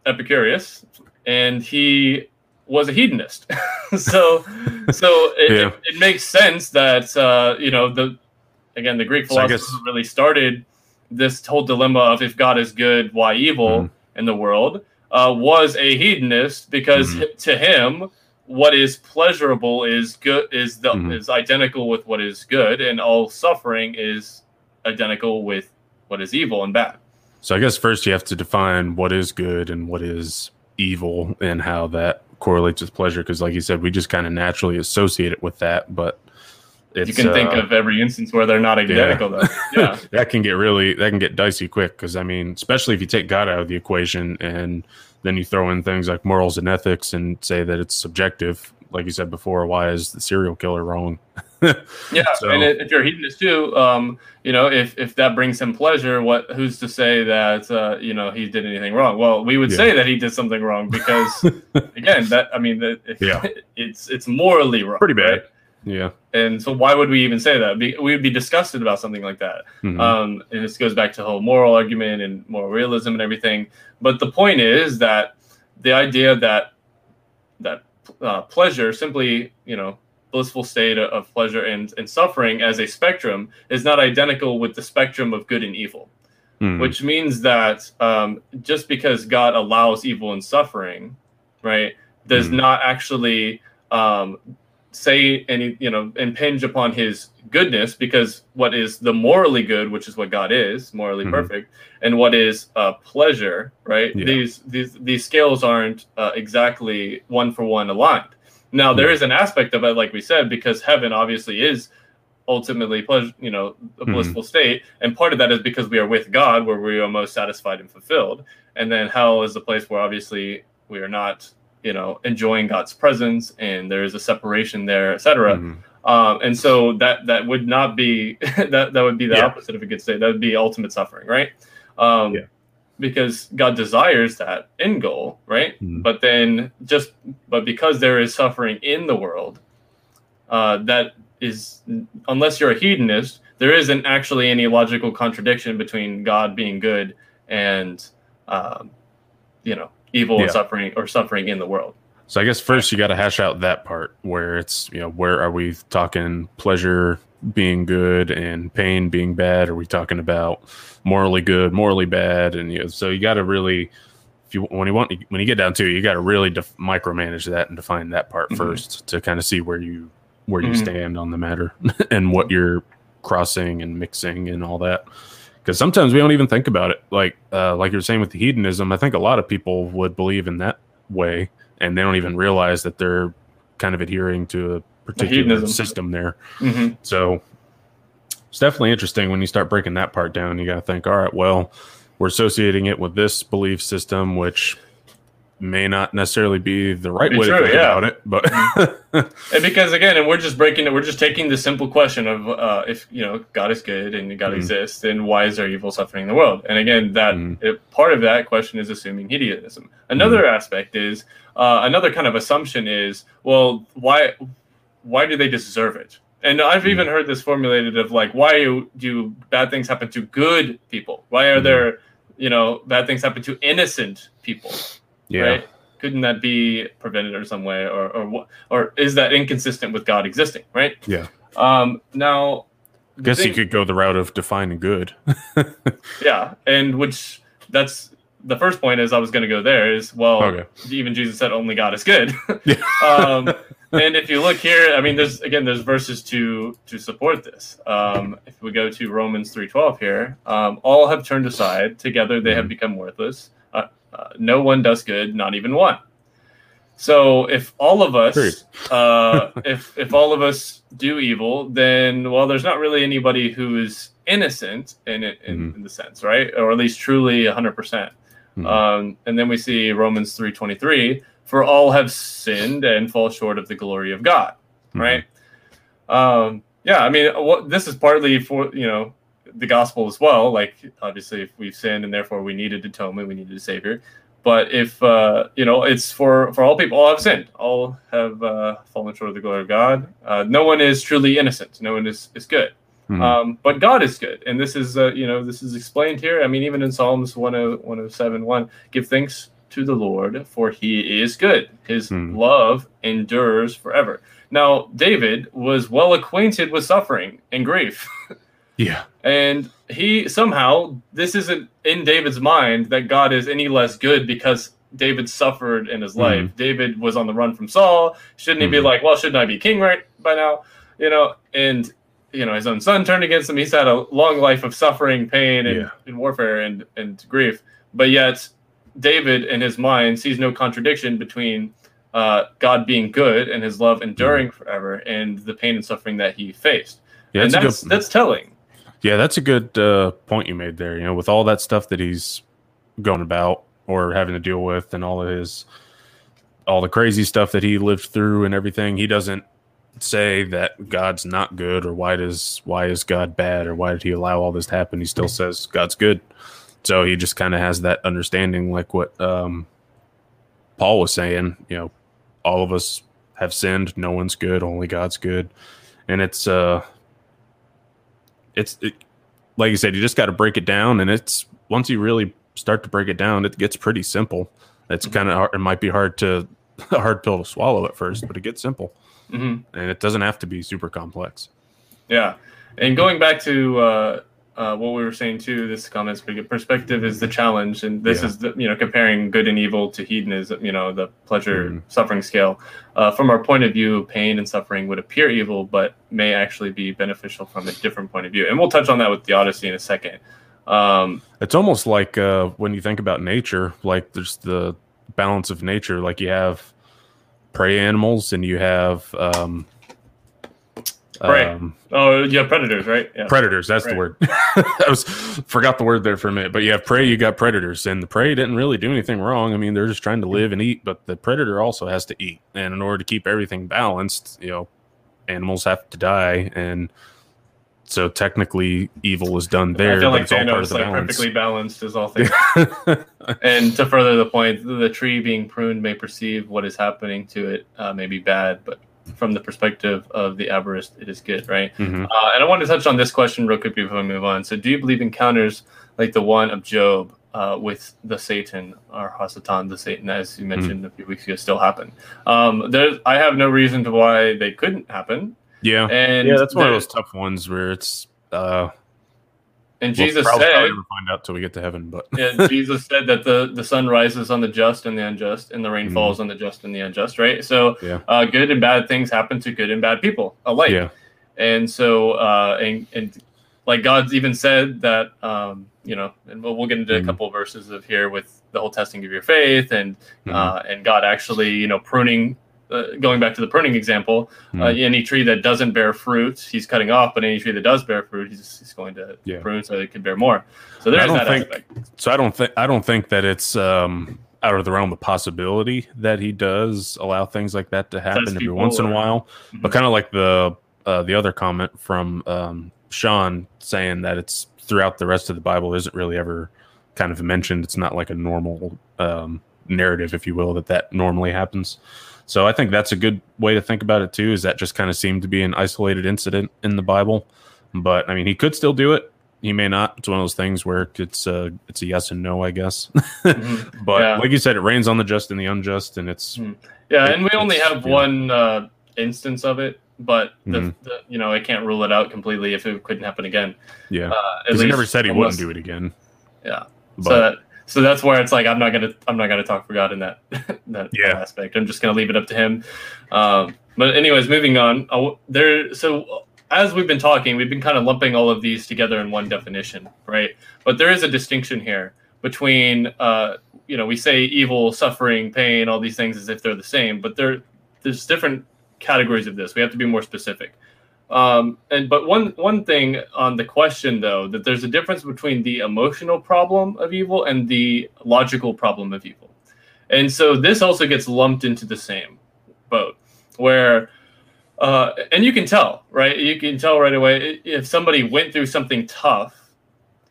Epicurus, and he was a hedonist. [LAUGHS] so so it, Yeah. it, it makes sense that uh, you know the again the Greek So philosophers guess- really started this whole dilemma of if God is good, why evil Mhm. in the world uh, was a hedonist because Mhm. to him what is pleasurable is good is the Mhm. is identical with what is good and all suffering is identical with what is evil and bad So I guess first you have to define what is good and what is evil and how that correlates with pleasure. Because, like you said, we just kind of naturally associate it with that. But it's, you can think uh, of every instance where they're not identical though [LAUGHS] yeah that can get really that can get dicey quick. Because I mean, especially if you take God out of the equation and then you throw in things like morals and ethics and say that it's subjective. Like you said before, why is the serial killer wrong? [LAUGHS] yeah So- and if you're a hedonist too um you know if if that brings him pleasure what who's to say that uh you know he did anything wrong well we would Yeah. say that he did something wrong because [LAUGHS] again that i mean that if, Yeah. it's it's morally wrong Pretty bad. right? Yeah. and so why would we even say that we would be disgusted about something like that Mhm. um, and this goes back to the whole moral argument and moral realism and everything. But the point is that the idea that that uh, pleasure, simply you know, blissful state of pleasure and, and suffering as a spectrum, is not identical with the spectrum of good and evil. Mhm. Which means that um, just because God allows evil and suffering, right, does Mhm. not actually um, say any, you know, impinge upon his goodness because what is the morally good, which is what God is, morally Mhm. perfect, and what is uh, pleasure, right? Yeah. These these these scales aren't uh, exactly one for one aligned. Now there is an aspect of it, like we said, because heaven obviously is ultimately pleasure, you know, a Mhm. blissful state, and part of that is because we are with God, where we are most satisfied and fulfilled, and then hell is the place where obviously we are not, you know, enjoying God's presence, and there is a separation there, etc. Mhm. Um, and so that that would not be [LAUGHS] that that would be the Yeah. opposite of a good state. That would be ultimate suffering, right? Um, Yeah. Because God desires that end goal, right? Mhm. But then just but because there is suffering in the world, uh, that is unless you're a hedonist, there isn't actually any logical contradiction between God being good and um, you know evil Yeah. and suffering or suffering in the world. So I guess first you got to hash out that part where it's you know where are we talking pleasure being good and pain being bad? Are we talking about morally good, morally bad? And you know, so you got to really, if you when you want when you get down to it, you got to really def- micromanage that and define that part Mhm. first to kind of see where you where you Mhm. stand on the matter [LAUGHS] and what you're crossing and mixing and all that. Because sometimes we don't even think about it. Like uh, like you're saying with the hedonism, I think a lot of people would believe in that way and they don't even realize that they're kind of adhering to a particular hedonism. system there. hmm So it's definitely interesting when you start breaking that part down. You got to think, all right, well, we're associating it with this belief system, which may not necessarily be the right Be way true, to think yeah. about it, but [LAUGHS] And because again, and we're just breaking it, we're just taking the simple question of uh, if you know God is good and God Mhm. exists, then why is there evil suffering in the world? And again, that Mhm. it, part of that question is assuming hedonism. Another aspect is uh, another kind of assumption is well, why why do they deserve it? And I've Mhm. even heard this formulated of like, why do, do bad things happen to good people? Why are Mhm. there, you know, bad things happen to innocent people? Yeah, right? Couldn't that be prevented or some way, or or what, or is that inconsistent with God existing, right? Yeah. Um, now, Guess thing- you could go the route of defining good. [LAUGHS] Yeah, and which that's the first point is I was going to go there is well, Okay. even Jesus said only God is good. Yeah. [LAUGHS] um, and if you look here, I mean, there's again, there's verses to to support this. Um, if we go to Romans three twelve here, um, all have turned aside; together they have Mhm. become worthless. Uh, no one does good, not even one. So if all of us, [LAUGHS] uh, if if all of us do evil, then well, there's not really anybody who is innocent in it in, Mhm. in the sense, right? Or at least truly 100 percent. Mhm. Um, and then we see Romans 3:23, for all have sinned and fall short of the glory of God, Mhm. right? Um, yeah, I mean, what this is partly for you know the gospel as well. Like obviously, if we've sinned and therefore we needed atonement, we needed a savior. But if uh, you know, it's for for all people, all have sinned, all have uh, fallen short of the glory of God. Uh, no one is truly innocent. No one is is good. Mhm. Um, but God is good, and this is uh, you know this is explained here. I mean, even in Psalms 10- 107, 1, give thanks to the Lord, for He is good. His Hmm. love endures forever. Now, David was well acquainted with suffering and grief, [LAUGHS] yeah. and he somehow this isn't in David's mind that God is any less good because David suffered in his Hmm. life. David was on the run from Saul. Shouldn't he be Mhm. like, well, shouldn't I be king right by now? You know, and you know his own son turned against him. He's had a long life of suffering, pain, and, Yeah. and warfare and and grief. But yet, David in his mind sees no contradiction between uh, God being good and His love enduring forever, and the pain and suffering that he faced. Yeah, and that's, that's good. that's telling. Yeah, that's a good uh, point you made there. You know, with all that stuff that he's going about or having to deal with, and all of his, all the crazy stuff that he lived through and everything, he doesn't say that God's not good or why does why is God bad or why did he allow all this to happen. He still says God's good. So he just kind of has that understanding, like what um, Paul was saying. You know, all of us have sinned. No one's good. Only God's good. And it's uh, it's it, like you said, you just got to break it down, and it's once you really start to break it down, it gets pretty simple. It's kind of hard. It might be hard to [LAUGHS] a hard pill to swallow at first, but it gets simple, hmm and it doesn't have to be super complex. Yeah, and going back to uh, uh, what we were saying too, this comment's. Perspective is the challenge, and this Yeah. is the you know comparing good and evil to hedonism. You know the pleasure Mhm. suffering scale. Uh, from our point of view, pain and suffering would appear evil, but may actually be beneficial from a different point of view. And we'll touch on that with the Odyssey in a second. Um, It's almost like uh, when you think about nature, like there's the balance of nature. Like you have prey animals, and you have um, Prey. um, oh, you have predators, right? Yeah. predators that's the word [LAUGHS] i was forgot the word there for a minute but you have prey you got predators and the prey didn't really do anything wrong i mean they're just trying to live and eat but the predator also has to eat and in order to keep everything balanced you know animals have to die and so technically evil is done there I feel like it's all part of Thanos, the like balance perfectly balanced, is all things. [LAUGHS] and to further the point, the tree being pruned may perceive what is happening to it uh, may be bad, but from the perspective of the arborist, it is good, right? Mhm. Uh, and I want to touch on this question real quick before we move on. So, do you believe encounters like the one of Job uh, with the Satan or Hasatan, the Satan, as you mentioned a few weeks ago, still happen? Um, there's, I have no reason to why they couldn't happen. yeah And yeah that's one of those tough ones where it's uh And we'll Jesus probably, said, probably never find out till we get to heaven but yeah, [LAUGHS] Jesus said that the, the sun rises on the just and the unjust, and the rain Mhm. falls on the just and the unjust, right? So, Yeah. uh, good and bad things happen to good and bad people alike. yeah And so, uh, and, and like God's even said that, um, you know, and we'll, we'll get into Mhm. a couple of verses of here with the whole testing of your faith and, Mhm. uh, and God actually, you know, pruning, uh, going back to the pruning example, uh, Mhm. any tree that doesn't bear fruit, he's cutting off, but any tree that does bear fruit, he's, he's going to Yeah. prune so it can bear more. So I there's don't that think- aspect. So I don't think I don't think that it's um, out of the realm of possibility that he does allow things like that to happen every once in a while. But Mhm. kind of like the uh, the other comment from um, Sean saying that it's throughout the rest of the Bible isn't really ever kind of mentioned. It's not like a normal um, narrative, if you will, that that normally happens. So I think that's a good way to think about it too. Is that just kind of seemed to be an isolated incident in the Bible? But I mean, he could still do it. He may not. It's one of those things where it's a it's a yes and no, I guess. [LAUGHS] Mhm. but Yeah. like you said, it rains on the just and the unjust, and it's Yeah, It- and we only have yeah. one uh, instance of it but the, Mhm. the you know I can't rule it out completely if it couldn't happen again. Yeah, Uh, because he never said he unless- wouldn't do it again. Yeah. but so that, so that's where it's like I'm not gonna I'm not gonna talk for God in that [LAUGHS] that Yeah. aspect. I'm just gonna leave it up to Him. Um, but anyways, moving on. I w- there. So as we've been talking, we've been kind of lumping all of these together in one definition, right? But there is a distinction here between uh, you know we say evil, suffering, pain, all these things as if they're the same, but there there's different categories of this. We have to be more specific. Um, and but one one thing on the question though that there's a difference between the emotional problem of evil and the logical problem of evil, and so this also gets lumped into the same boat where. Uh, and you can tell, right? You can tell right away if somebody went through something tough,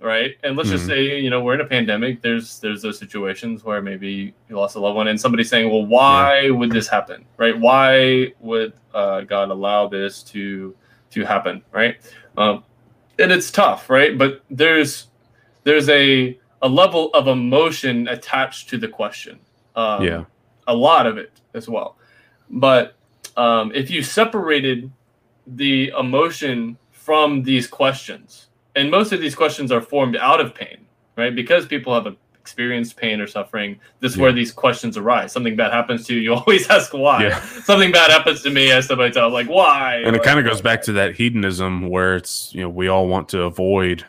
right? And let's just Mhm. say, you know, we're in a pandemic. There's there's those situations where maybe you lost a loved one, and somebody's saying, "Well, why would this happen? Right? Why would uh, God allow this to to happen? Right? Um, and it's tough, right? But there's there's a a level of emotion attached to the question. Um, Yeah. a lot of it as well. But um, if you separated the emotion from these questions, and most of these questions are formed out of pain, right? Because people have experienced pain or suffering, this is where these questions arise. Something bad happens to you, you [LAUGHS] always ask why. Yeah. Something bad happens to me, I somebody tell like why. and it kind of goes back to that hedonism where it's you know we all want to avoid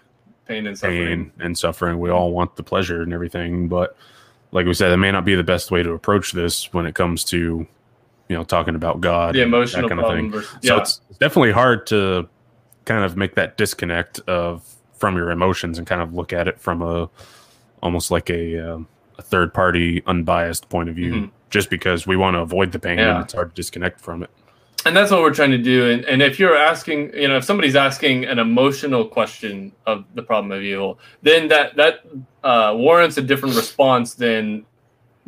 pain and suffering. pain and suffering. We all want the pleasure and everything, but like we said, it may not be the best way to approach this when it comes to you know talking about God, The emotional that kind of thing. versus So yeah. it's, it's definitely hard to kind of make that disconnect of from your emotions and kind of look at it from a almost like a, um, a third party unbiased point of view. Mhm. Just because we want to avoid the pain, Yeah. and it's hard to disconnect from it. and that's what we're trying to do and, and if you're asking you know if somebody's asking an emotional question of the problem of evil then that that uh, warrants a different response than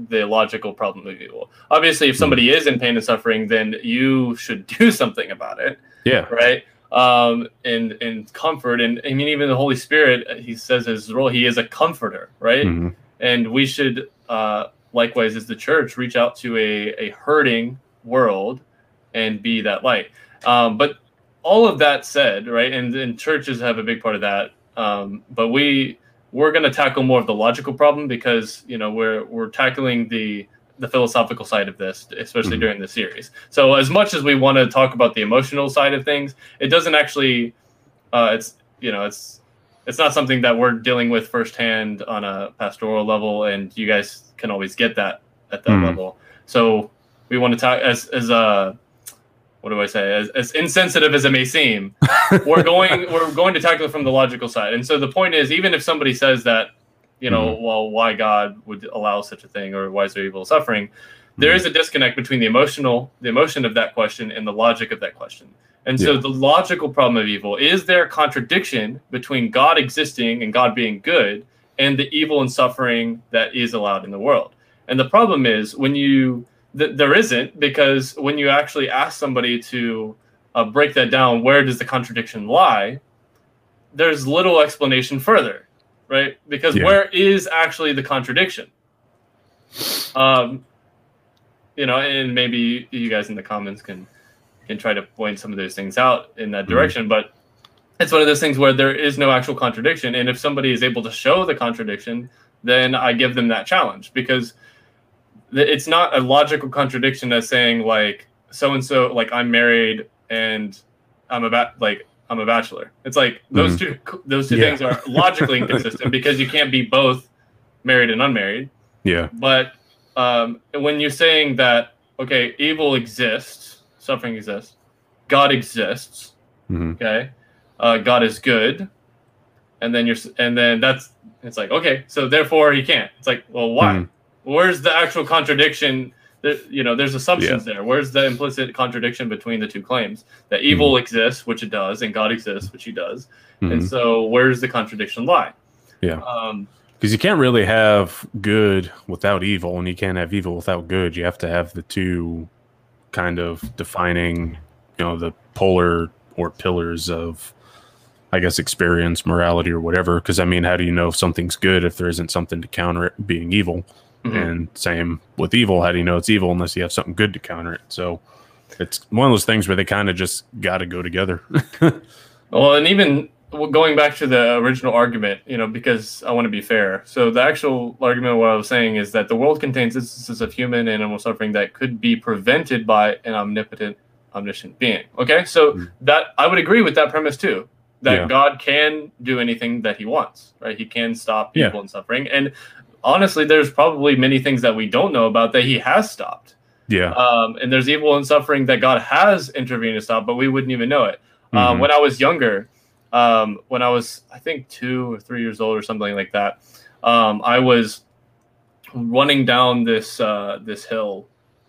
the logical problem of evil obviously if somebody is in pain and suffering then you should [LAUGHS] do something about it Yeah, right um and and comfort. And i mean even the holy spirit he says his role he is a comforter right? Mhm. and we should uh, likewise as the church reach out to a, a hurting world and be that light. Um, but all of that said right and, and churches have a big part of that um, but we we're going to tackle more of the logical problem because you know we're we're tackling the the philosophical side of this especially Mhm. during the series so as much as we want to talk about the emotional side of things it doesn't actually uh, it's you know it's it's not something that we're dealing with firsthand on a pastoral level, and you guys can always get that at that Mhm. level. So we want to talk as as uh what do I say? As, as insensitive as it may seem, [LAUGHS] we're going we're going to tackle it from the logical side. And so the point is, even if somebody says that, you know, well, why God would allow such a thing, or why is there evil suffering? There Mhm. is a disconnect between the emotional, the emotion of that question, and the logic of that question. And so the logical problem of evil is there a contradiction between God existing and God being good and the evil and suffering that is allowed in the world. And the problem is when you th- there isn't because when you actually ask somebody to uh, break that down, where does the contradiction lie? There's little explanation further, right? Because Yeah. where is actually the contradiction? Um, you know, and maybe you guys in the comments can can try to point some of those things out in that Mhm. direction. But it's one of those things where there is no actual contradiction, and if somebody is able to show the contradiction, then I give them that challenge because it's not a logical contradiction as saying like so and so like I'm married and I'm about like I'm a bachelor. It's like those two those two Yeah. things are logically [LAUGHS] inconsistent because you can't be both married and unmarried. Yeah. But um, when you're saying that, okay, evil exists, suffering exists, God exists, hmm okay, uh, God is good, and then you're, and then that's, it's like, okay, so therefore he can't. It's like, well, why? Mhm. Where's the actual contradiction? There, you know, there's assumptions there. Where's the implicit contradiction between the two claims that evil exists, which it does, and God exists, which he does, and Mhm. so where's the contradiction lie? Yeah. Um, Because you can't really have good without evil, and you can't have evil without good. You have to have the two kind of defining, you know, the polar or pillars of, I guess, experience, morality, or whatever. Because I mean, how do you know if something's good if there isn't something to counter it being evil? Mhm. And same with evil. How do you know it's evil unless you have something good to counter it? So it's one of those things where they kind of just got to go together. [LAUGHS] well, and even going back to the original argument, you know, because I want to be fair. So the actual argument, what I was saying is that the world contains instances of human and animal suffering that could be prevented by an omnipotent, omniscient being. Okay, so mm. that I would agree with that premise too. That yeah. God can do anything that He wants, right? He can stop people yeah. and suffering. And honestly, there's probably many things that we don't know about that He has stopped. Yeah. Um, and there's evil and suffering that God has intervened to stop, but we wouldn't even know it. Um, mm-hmm. Um, when I was younger, um, when I was, I think, two or three years old or something like that, um, I was running down this uh, this hill,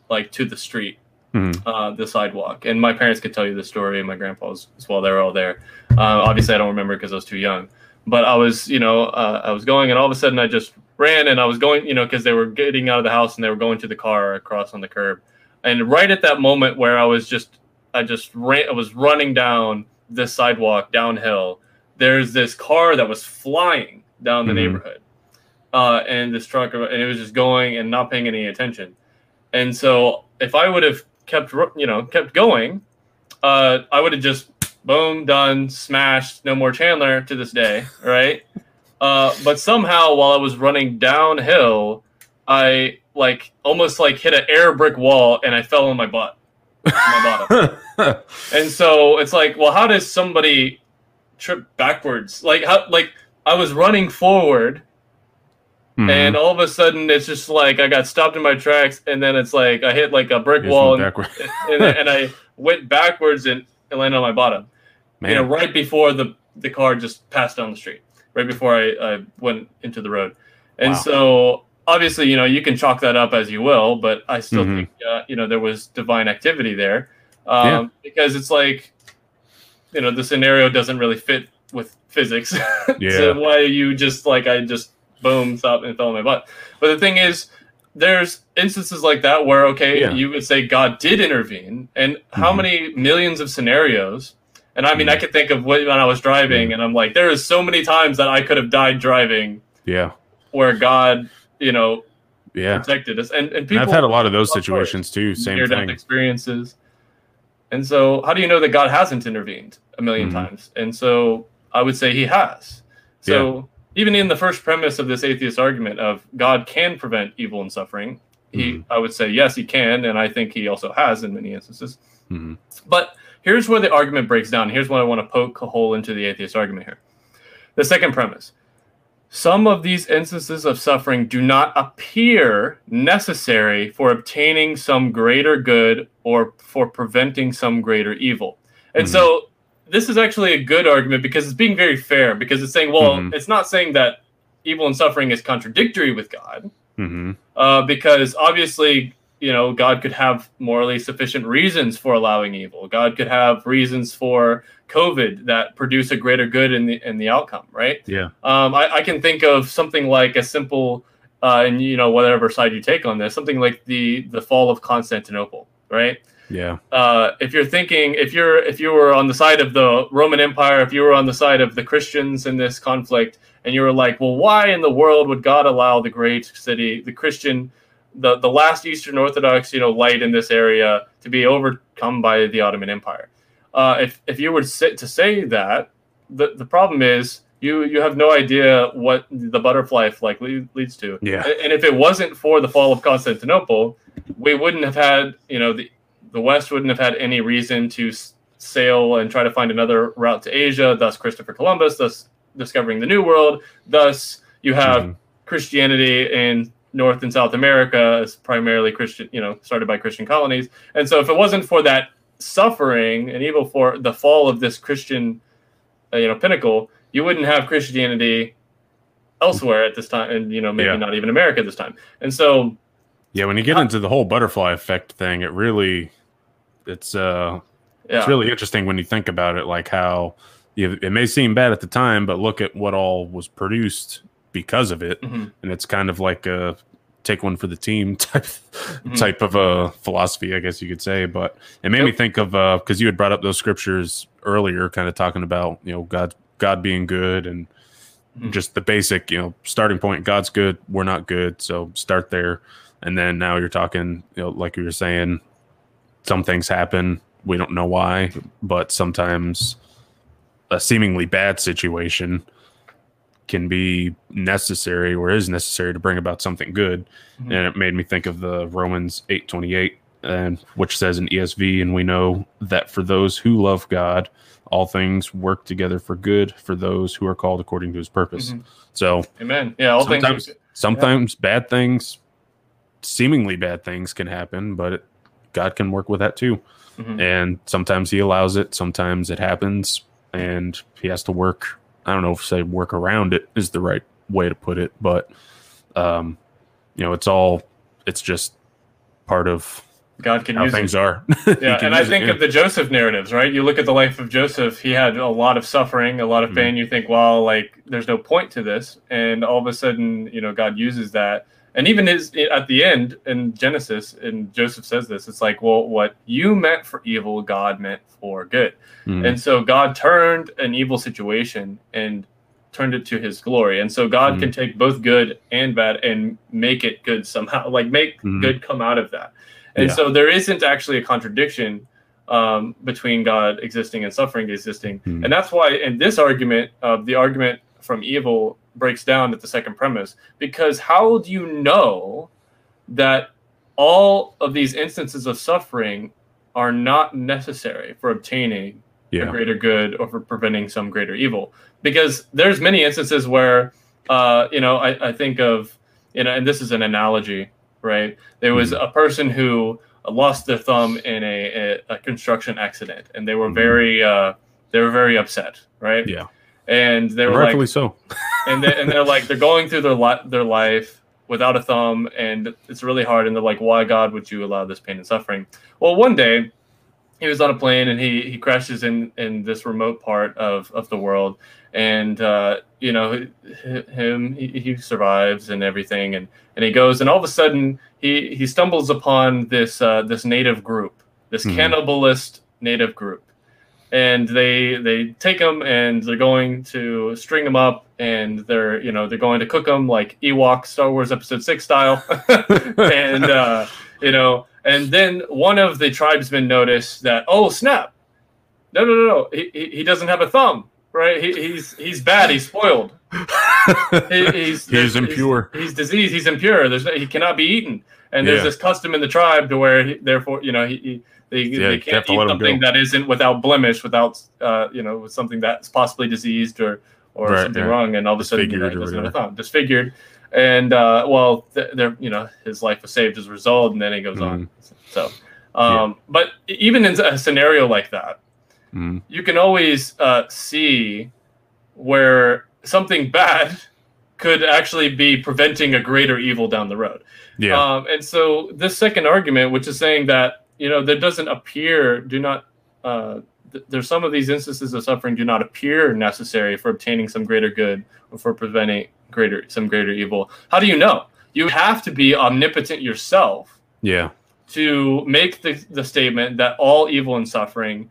like to the street, mm-hmm. uh, the sidewalk. And my parents could tell you the story, and my grandpa's as well. They were all there. Uh, obviously, I don't remember because I was too young. But I was, you know, uh, I was going, and all of a sudden, I just ran, and I was going, you know, because they were getting out of the house and they were going to the car across on the curb. And right at that moment where I was just, I just ran, I was running down this sidewalk downhill, there's this car that was flying down the mm-hmm. neighborhood. Uh, and this truck, and it was just going and not paying any attention. And so if I would have kept, you know, kept going, uh, I would have just boom, done, smashed, no more Chandler to this day, right? [LAUGHS] Uh, but somehow while I was running downhill, I like almost like hit an air brick wall and I fell on my butt my bottom. [LAUGHS] and so it's like, well, how does somebody trip backwards? Like how like I was running forward mm-hmm. and all of a sudden it's just like I got stopped in my tracks and then it's like I hit like a brick wall and, and, and, I [LAUGHS] went backwards and, and landed on my bottom. Man. You know, right before the the car just passed down the street. Right before I, I went into the road. And wow. so obviously, you know, you can chalk that up as you will, but I still mm-hmm. think, uh, you know, there was divine activity there um, yeah. because it's like, you know, the scenario doesn't really fit with physics. [LAUGHS] yeah. so why you just like I just boom stop and fell on my butt. But the thing is, there's instances like that where okay, yeah. you would say God did intervene, and how mm-hmm. many millions of scenarios. And I mean, mm-hmm. I could think of when I was driving, mm-hmm. and I'm like, there is so many times that I could have died driving. Yeah. Where God you know, yeah, protected us. And and people. And I've had a lot of those situations too. Same thing. Experiences. And so, how do you know that God hasn't intervened a 1000000 mm-hmm. times? And so, I would say He has. So, yeah. even in the first premise of this atheist argument of God can prevent evil and suffering, He, mm-hmm. I would say yes, He can, and I think He also has in many instances. Mm-hmm. But here's where the argument breaks down. Here's what I want to poke a hole into the atheist argument here. The second premise some of these instances of suffering do not appear necessary for obtaining some greater good or for preventing some greater evil. And mm-hmm. so this is actually a good argument because it's being very fair because it's saying, well, mm-hmm. it's not saying that evil and suffering is contradictory with God. Mm-hmm. Uh, because obviously you know god could have morally sufficient reasons for allowing evil. God could have reasons for covid that produce a greater good in the in the outcome right? Yeah. Um, I, I, can think of something like a simple uh, and you know whatever side you take on this something like the the fall of constantinople right? Yeah. Uh, if you're thinking if you're if you were on the side of the roman empire if you were on the side of the christians in this conflict and you were like well why in the world would god allow the great city the christian the the last Eastern Orthodox, you know, light in this area to be overcome by the Ottoman Empire. Uh, if if you were to say that, the the problem is you you have no idea what the butterfly effect leads to. Yeah. And if it wasn't for the fall of Constantinople, we wouldn't have had you know the the West wouldn't have had any reason to sail and try to find another route to Asia. Thus, Christopher Columbus, thus discovering the New World. Thus, you have mm-hmm. Christianity and North and South America is primarily Christian, you know, started by Christian colonies. And so if it wasn't for that suffering and evil for the fall of this Christian, uh, you know, pinnacle, you wouldn't have Christianity elsewhere at this time, and you know, maybe yeah. not even America at this time. And so, yeah, when you get into the whole butterfly effect thing, it really, it's uh, yeah. it's really interesting when you think about it, like how you, it may seem bad at the time, but look at what all was produced because of it, mm-hmm. and it's kind of like a take one for the team [LAUGHS] type mm-hmm. type of a philosophy, I guess you could say. But it made yep. me think of because uh, you had brought up those scriptures earlier, kind of talking about you know God God being good and mm-hmm. just the basic you know starting point. God's good, we're not good, so start there. And then now you're talking, you know, like you were saying, some things happen. We don't know why, but sometimes a seemingly bad situation can be necessary or is necessary to bring about something good. Mhm. And it made me think of the Romans 8:28 and which says in ESV and we know that for those who love God all things work together for good for those who are called according to his purpose. Mhm. So Amen. Yeah, all sometimes things. sometimes bad things seemingly bad things can happen, but it, God can work with that too. Mhm. And sometimes he allows it, sometimes it happens and he has to work I don't know if say work around it is the right way to put it, but um you know, it's all it's just part of God can how use it. things are. [LAUGHS] yeah, and I think of the Joseph narratives, right? You look at the life of Joseph; he had a lot of suffering, a lot of Mhm. pain. You think, well, like there's no point to this, and all of a sudden, you know, God uses that, and even his at the end in Genesis, and Joseph says this, it's like, well, what you meant for evil, God meant for good, Mhm. and so God turned an evil situation and turned it to His glory, and so God Mhm. can take both good and bad and make it good somehow, [LAUGHS] like make Mhm. good come out of that. And Yeah. so there isn't actually a contradiction um, between God existing and suffering existing. Hmm. And that's why in this argument, uh, the argument from evil breaks down at the second premise. Because how do you know that all of these instances of suffering are not necessary for obtaining a greater good or for preventing some greater evil? Because there's many instances where, uh, you know, I, I think of, you know, and this is an analogy, right? There was Mhm. a person who lost their thumb in a, a, a construction accident, and they were Mhm. very, uh, they were very upset, right? Yeah. And they were rightfully like, so. and they, and they're like, they're going through their li- their life without a thumb, and it's really hard. And they're like, why God would you allow this pain and suffering? Well, one day he was on a plane and he he crashes in in this remote part of of the world and uh you know h- him he, he survives and everything and and he goes and all of a sudden he he stumbles upon this uh this native group this Mhm. cannibalist native group and they they take him and they're going to string him up and they're you know they're going to cook him like Ewok Star Wars Episode Six style, [LAUGHS] and uh, you know, and then one of the tribesmen noticed that oh snap, no no no no. He, he, he doesn't have a thumb right? He, he's he's bad. He's spoiled. [LAUGHS] He, he's, He is impure. he's, he's diseased. He's impure. There's no- he cannot be eaten. And there's Yeah. this custom in the tribe to where he, therefore you know he, he they, Yeah, they can't eat something that isn't without blemish without uh, you know with something that's possibly diseased or or Right, something right. wrong and all of a sudden you know, he doesn't have a thumb disfigured and uh, well th- there you know his life was saved as a result and then he goes on Mm-hmm. so um, but even in a scenario like that Mhm. you can always uh, see where something bad could actually be preventing a greater evil down the road. Yeah. Um, and so this second argument, which is saying that you know there doesn't appear, do not, uh, th- there's some of these instances of suffering do not appear necessary for obtaining some greater good or for preventing greater some greater evil. How do you know? You have to be omnipotent yourself yeah. to make the, the statement that all evil and suffering,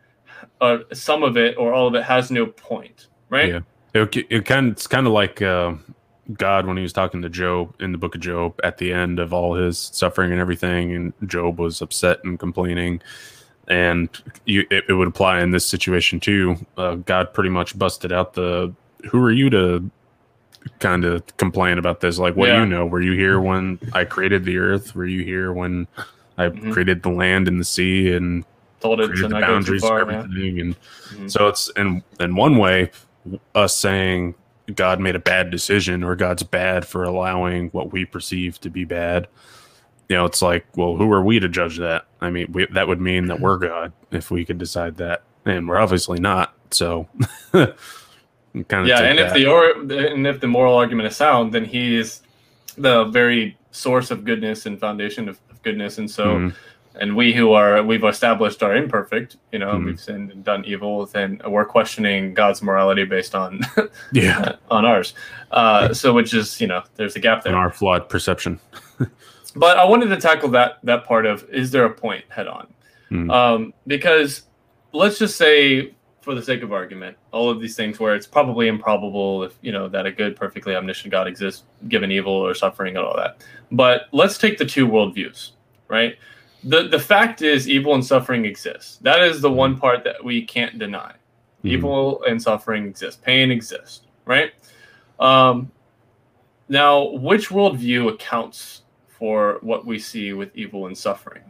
uh, some of it or all of it has no point, right? Yeah. It, it kind it's kind of like uh, God when he was talking to Job in the book of Job at the end of all his suffering and everything, and Job was upset and complaining. And you, it, it would apply in this situation too. Uh, God pretty much busted out the who are you to kind of complain about this? Like, what do Yeah. you know? Were you here when I created the earth? Were you here when I Mhm. created the land and the sea and Told it created the not go too boundaries far. yeah. everything? And Mhm. so it's in in one way, us saying God made a bad decision or God's bad for allowing what we perceive to be bad. You know, it's like, well, who are we to judge that? I mean, we, that would mean that we're God if we could decide that, and we're obviously not. So, [LAUGHS] kind of yeah, and if the or and if the moral argument is sound, then he is the very source of goodness and foundation of, of goodness, and so. Mhm. And we who are we've established are imperfect, you know, Mhm. we've sinned and done evil, then we're questioning God's morality based on [LAUGHS] yeah, [LAUGHS] on ours. Uh, so, which is you know, there's a gap there. and our flawed perception. [LAUGHS] But I wanted to tackle that that part of is there a point head on? Mm. Um, because let's just say, for the sake of argument, all of these things where it's probably improbable if you know that a good, perfectly omniscient God exists, given evil or suffering and all that. But let's take the two worldviews, right? The the fact is evil and suffering exists. That is the one part that we can't deny. Mhm. Evil and suffering exist. Pain exists, right? Um, now, which worldview accounts for what we see with evil and suffering,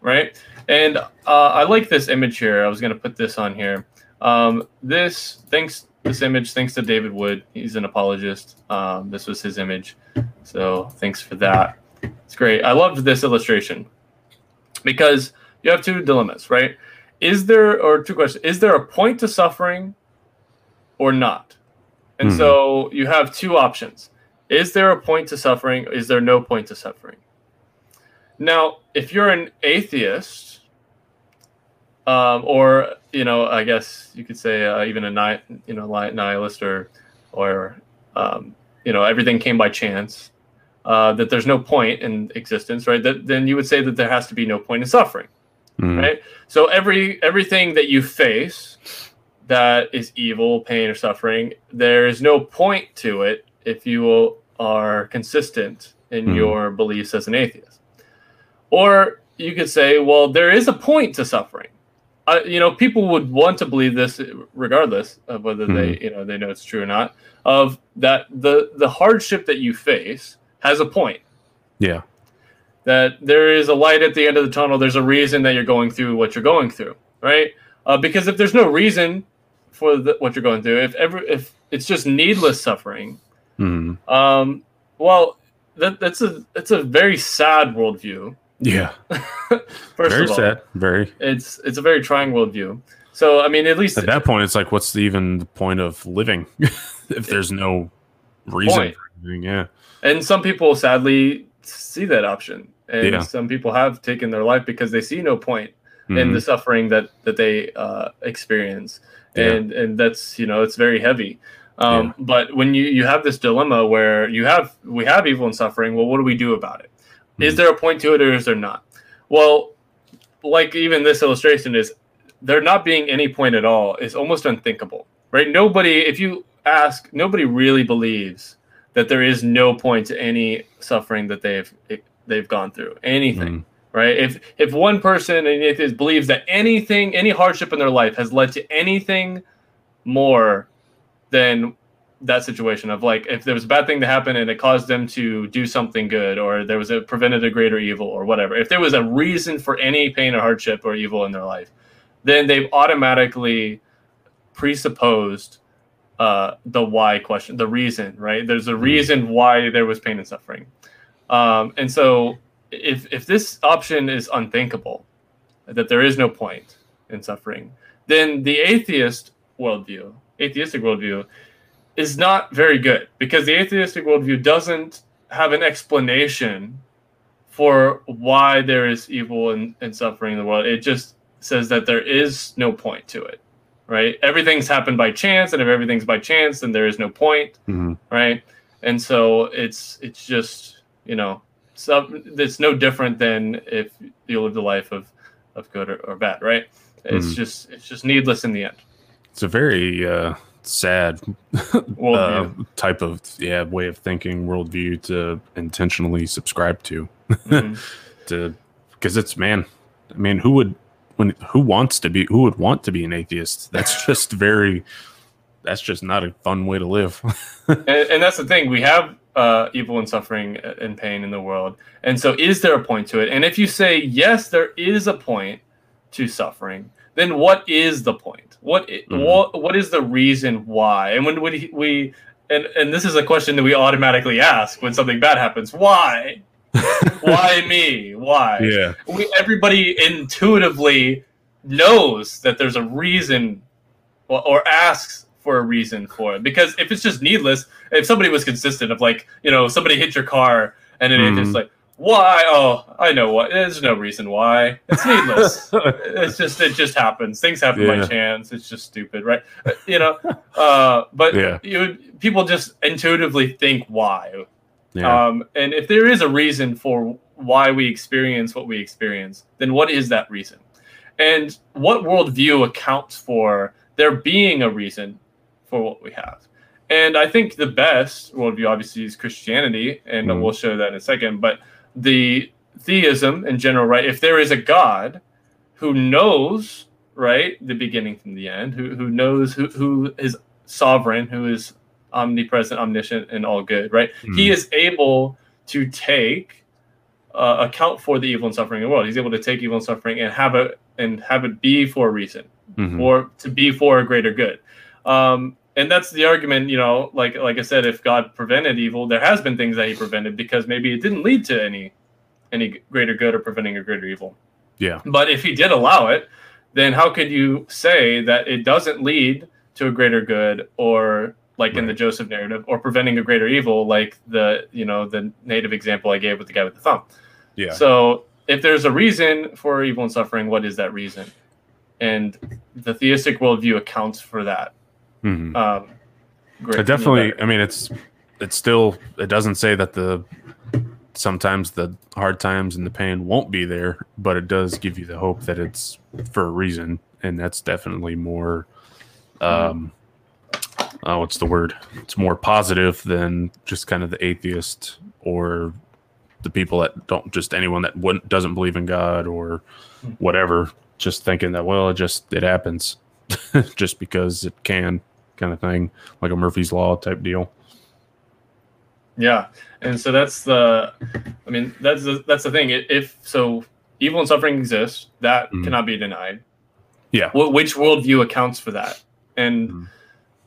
right? And uh, I like this image here. I was going to put this on here. Um, this thanks this image thanks to David Wood. He's an apologist. Um, this was his image, so thanks for that. It's great. I loved this illustration because you have two dilemmas, right? Is there or two questions? Is there a point to suffering or not? And Hmm. so you have two options. Is there a point to suffering? Is there no point to suffering? Now, if you're an atheist, um, or you know, I guess you could say uh, even a ni- you know nihilist or or um, you know everything came by chance, uh, that there's no point in existence, right? That then you would say that there has to be no point in suffering Mhm. right? So every everything that you face that is evil, pain, or suffering, there is no point to it if you are consistent in Mhm. your beliefs as an atheist. Or you could say, well, there is a point to suffering. Uh, you know, people would want to believe this regardless of whether they, you know, they know it's true or not. Of that, the the hardship that you face has a point Yeah. that there is a light at the end of the tunnel. There's a reason that you're going through what you're going through, right? Uh, because if there's no reason for the, what you're going through, if ever if it's just needless suffering, Mhm. um, well, that, that's a that's a very sad worldview. Yeah. [LAUGHS] First Very of all, sad. Very. it's it's a very trying worldview. So I mean, at least At that point, it's like, what's the, even the point of living [LAUGHS] if there's no reason? For anything? Yeah. And some people sadly see that option, and Yeah. some people have taken their life because they see no point in Mhm. the suffering that that they uh, experience, Yeah. and and that's you know it's very heavy. Um, But when you you have this dilemma where you have we have evil and suffering, well, what do we do about it? Is Mhm. there a point to it or is there not? Well, like even this illustration is there not being any point at all is almost unthinkable, right? Nobody, if you ask, nobody really believes that there is no point to any suffering that they've they've gone through anything Mhm. right? If if one person believes that anything, any hardship in their life has led to anything more than that situation of like if there was a bad thing to happen and it caused them to do something good or there was a prevented a greater evil or whatever if there was a reason for any pain or hardship or evil in their life then they've automatically presupposed uh, the why question the reason right there's a reason why there was pain and suffering um, and so if if this option is unthinkable, that there is no point in suffering, then the atheist worldview, atheistic worldview, is not very good because the atheistic worldview doesn't have an explanation for why there is evil and, and suffering in the world. It just says that there is no point to it. Right? Everything's happened by chance, and if everything's by chance, then there is no point Mhm. right? And so it's it's just you know so it's no different than if you lived a life of of good or, or bad, right? It's Mhm. just it's just needless in the end. It's a very uh, sad [LAUGHS] uh, type of yeah way of thinking worldview to intentionally subscribe to [LAUGHS] Mhm. to because it's man i mean who would when who wants to be who would want to be an atheist? That's [LAUGHS] just very that's just not a fun way to live. [LAUGHS] And, and that's the thing we have uh, evil and suffering and pain in the world. And so is there a point to it? And if you say yes there is a point to suffering then what is the point? What Mhm. what what is the reason why? And when we, we and and this is a question that we automatically ask when something bad happens. Why why me? Why? Yeah. We, everybody intuitively knows that there's a reason or, or asks for a reason for it. Because if it's just needless if somebody was consistent of like you know somebody hit your car and then Mhm. it's like why? Oh i know what there's no reason why. It's needless. [LAUGHS] It's just it just happens. Things happen Yeah. by chance. It's just stupid right? Uh, you know? Uh but Yeah. you people just intuitively think why yeah um, and if there is a reason for why we experience what we experience, then what is that reason? And what worldview accounts for there being a reason for what we have? And I think the best worldview, obviously, is Christianity, and Mhm. we'll show that in a second. But the theism in general, right? If there is a God who knows, right, the beginning from the end, who who knows who who is sovereign, who is omnipresent, omniscient, and all good, right? Hmm. He is able to take uh, account for the evil and suffering in the world. He's able to take evil and suffering and have it and have it be for a reason Mhm. or to be for a greater good. Um, and that's the argument, you know, like like I said, if God prevented evil, there has been things that He prevented because maybe it didn't lead to any any greater good or preventing a greater evil. Yeah. But if He did allow it, then how could you say that it doesn't lead to a greater good or like in the Joseph narrative or preventing a greater evil, like the you know the native example I gave with the guy with the thumb. Yeah. So if there's a reason for evil and suffering, what is that reason? And the theistic worldview accounts for that. Mhm. Um, great, It definitely. I mean, it's it's still. It doesn't say that the sometimes the hard times and the pain won't be there, but it does give you the hope that it's for a reason, and that's definitely more. Um, uh, what's the word? It's more positive than just kind of the atheist or the people that don't just anyone that wouldn't doesn't believe in God or whatever, just thinking that well, it just it happens, [LAUGHS] just because it can, kind of thing, like a Murphy's Law type deal. Yeah, and so that's the, I mean, that's the, that's the thing. If so, evil and suffering exists, that Mhm. cannot be denied. Yeah. Wh- which worldview accounts for that? And Mhm.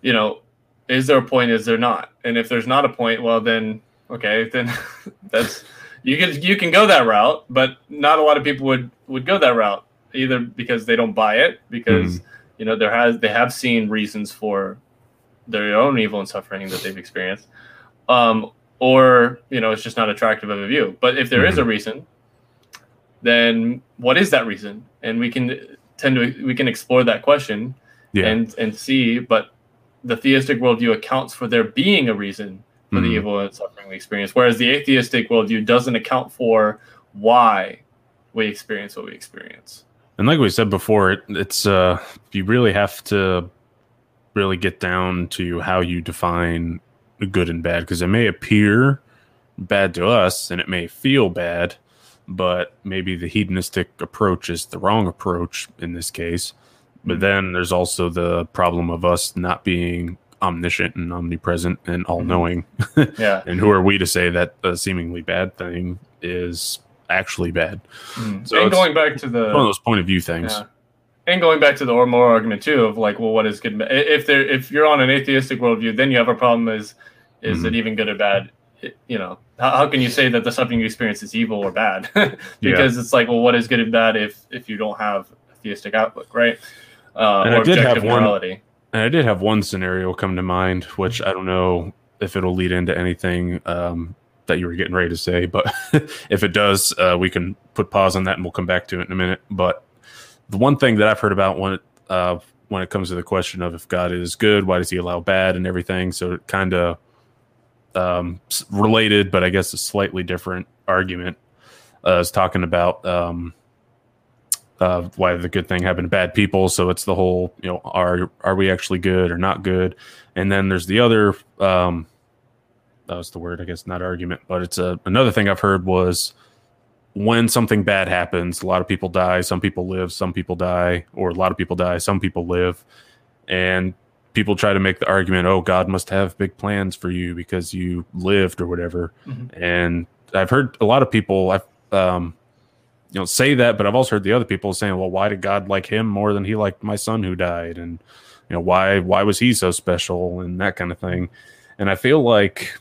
you know, is there a point? Is there not? And if there's not a point, well, then okay, then [LAUGHS] that's you can you can go that route, but not a lot of people would would go that route either because they don't buy it because you know there has they have seen reasons for their own evil and suffering that they've experienced um, or you know it's just not attractive of a view but if there is a reason then what is that reason and we can tend to we can explore that question Yeah. and and see but the theistic worldview accounts for there being a reason for the Mhm. evil and suffering we experience whereas the atheistic worldview doesn't account for why we experience what we experience And like we said before, it, it's uh, you really have to really get down to how you define good and bad because it may appear bad to us and it may feel bad, but maybe the hedonistic approach is the wrong approach in this case. But then there's also the problem of us not being omniscient and omnipresent and all knowing. [LAUGHS] yeah and who are we to say that a seemingly bad thing is actually bad? Mm. So and going back to the One of those point of view things. Yeah. And going back to the or moral argument too of like, well, what is good? If there, if you're on an atheistic worldview, then you have a problem. Is is Mm-hmm. it even good or bad? It- you know, how, how can you say that the suffering you experience is evil or bad? [LAUGHS] because it's like, well, what is good and bad if if you don't have a theistic outlook, right? Uh, And I did have objective one- morality. And I did have one scenario come to mind, which I don't know if it'll lead into anything um, that you were getting ready to say, but [LAUGHS] if it does, uh, we can put pause on that and we'll come back to it in a minute. But the one thing that I've heard about when it, uh, when it comes to the question of if God is good, why does He allow bad and everything, so it kind of um, related, but I guess a slightly different argument. Uh, is talking about um, uh, why the good thing happened to bad people. So it's the whole, you know, are are we actually good or not good? And then there's the other, um, that was the word, I guess, not argument, but it's a another thing I've heard was when something bad happens, a lot of people die, some people live, some people die, or a lot of people die, some people live, and people try to make the argument, oh, God must have big plans for you because you lived or whatever. Mhm. And I've heard a lot of people, I've um, you know say that but i've also heard the other people saying well why did god like him more than he liked my son who died and you know why why was he so special and that kind of thing and i feel like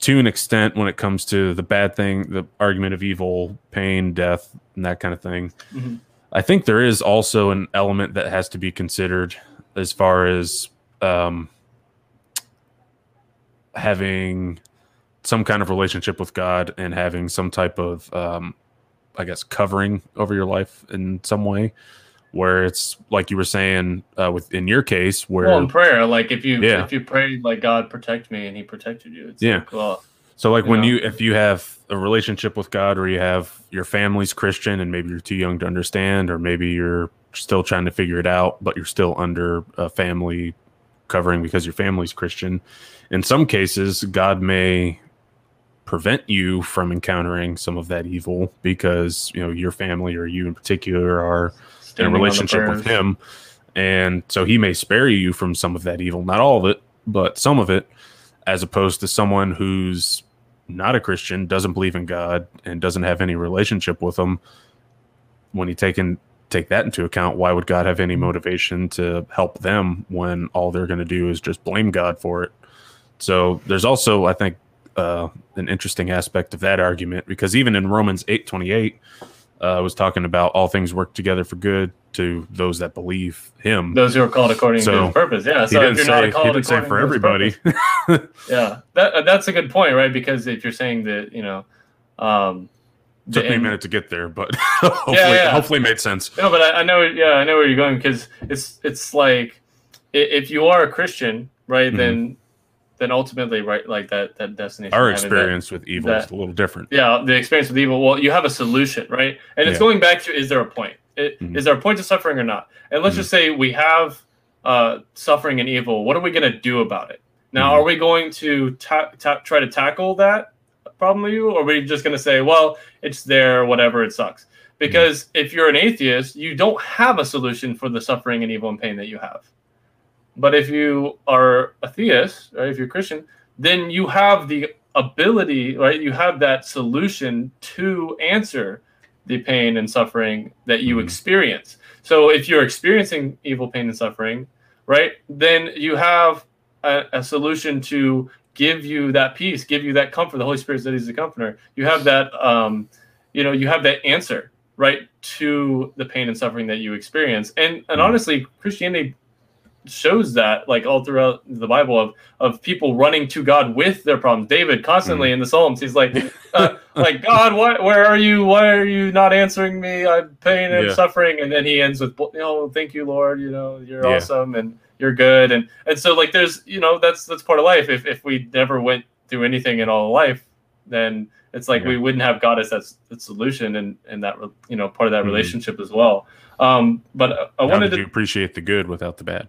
to an extent when it comes to the bad thing the argument of evil pain death and that kind of thing Mhm. i think there is also an element that has to be considered as far as um, having some kind of relationship with God and having some type of, um, I guess, covering over your life in some way, where it's like you were saying uh, with in your case, where Well, in prayer, like if you Yeah. if you prayed like God protect me and He protected you, it's Yeah. like, well, so like when Yeah. you if you have a relationship with God, or you have your family's Christian and maybe you're too young to understand, or maybe you're still trying to figure it out, but you're still under a family covering because your family's Christian. In some cases, God may prevent you from encountering some of that evil because you know your family or you in particular are in a relationship with him. And so he may spare you from some of that evil not all of it but some of it as opposed to someone who's not a christian doesn't believe in god and doesn't have any relationship with him. When you take in, take that into account why would god have any motivation to help them when all they're going to do is just blame god for it? So there's also i think uh, an interesting aspect of that argument because even in Romans eight twenty eight, uh, was talking about all things work together for good to those that believe Him. Those who are called according so to His purpose. Yeah. So if you're say, not called he didn't say for everybody. [LAUGHS] yeah, that that's a good point, right? Because if you're saying that, you know. Um, took me a minute to get there, but [LAUGHS] hopefully, yeah, yeah. hopefully made sense. No, but I, I, know, yeah, I know where you're going because it's it's like if you are a Christian, right, mm-hmm. then then ultimately, right, like that that destination. Our experience that, with evil that, is a little different. Yeah, the experience with evil. Well, you have a solution, right? And it's yeah. going back to: is there a point? It, mm-hmm. Is there a point to suffering or not? And let's mm-hmm. just say we have uh, suffering and evil. What are we going to do about it? Now, mm-hmm. are we going to ta- ta- try to tackle that problem with you, or are we just going to say, well, it's there, whatever, it sucks? Because mm-hmm. if you're an atheist, you don't have a solution for the suffering and evil and pain that you have. But if you are a theist, right, if you're Christian, then you have the ability, right? You have that solution to answer the pain and suffering that you mm-hmm. experience. So if you're experiencing evil, pain, and suffering, right, then you have a, a solution to give you that peace, give you that comfort. The Holy Spirit that He's the comforter. You have that, um, you know, you have that answer, right, to the pain and suffering that you experience. And and mm-hmm. honestly, Christianity shows that like all throughout the Bible of of people running to God with their problems. David constantly mm. in the Psalms, he's like, [LAUGHS] uh, like God, what? Where are you? Why are you not answering me? I'm pain and yeah. suffering. And then he ends with, you know, thank you, Lord. You know, you're yeah. awesome and you're good. And and so like there's you know that's that's part of life. If if we never went through anything in all life, then it's like yeah. we wouldn't have God as that, that solution and and that you know part of that mm relationship as well. Um, but I, I wanted to appreciate the good without the bad.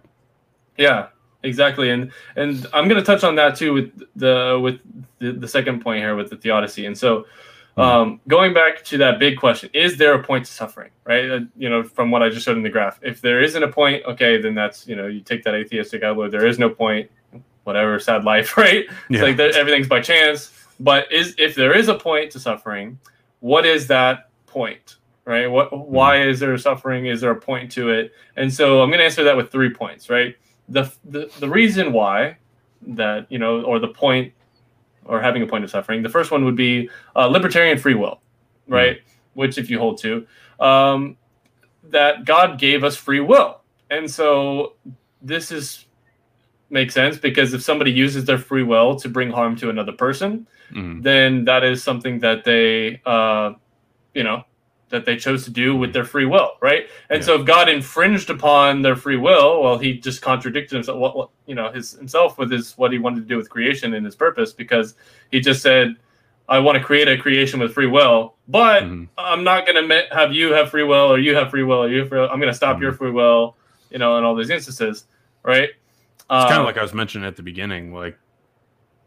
Yeah, exactly. And and I'm going to touch on that too with the with the, the second point here with the theodicy. And so hmm. um, going back to that big question, is there a point to suffering? Right? Uh, you know, from what I just showed in the graph, if there isn't a point, okay, then that's you know you take that atheistic outlook. There is no point. Whatever, sad life, [LAUGHS] right? Yeah. It's like everything's by chance. But is if there is a point to suffering, what is that point? Right? What? Why hmm. is there suffering? Is there a point to it? And so I'm going to answer that with three points. Right? The, the the reason why that you know or the point or having a point of suffering the first one would be uh, libertarian free will right? Mm which if you hold to um, that god gave us free will. And so this is makes sense because if somebody uses their free will to bring harm to another person mm then that is something that they uh, you know that they chose to do with their free will, right? And yeah. so if God infringed upon their free will, well, he just contradicted himself, you know, his himself with his what he wanted to do with creation and his purpose, because he just said, "I want to create a creation with free will, but mm-hmm. I'm not going to have you have free will or you have free will or you. Free will. I'm going to stop mm-hmm. your free will, you know, in all these instances, right?" It's um, kind of like I was mentioning at the beginning, like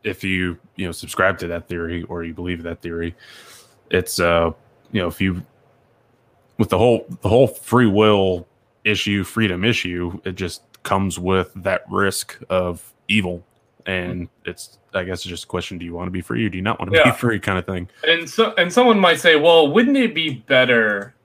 if you you know subscribe to that theory or you believe that theory, it's uh you know if you with the whole the whole free will issue, freedom issue, it just comes with that risk of evil. And it's I guess it's just a question, do you want to be free or do you not want to yeah. be [LAUGHS] free kind of thing. And so and someone might say, well, wouldn't it be better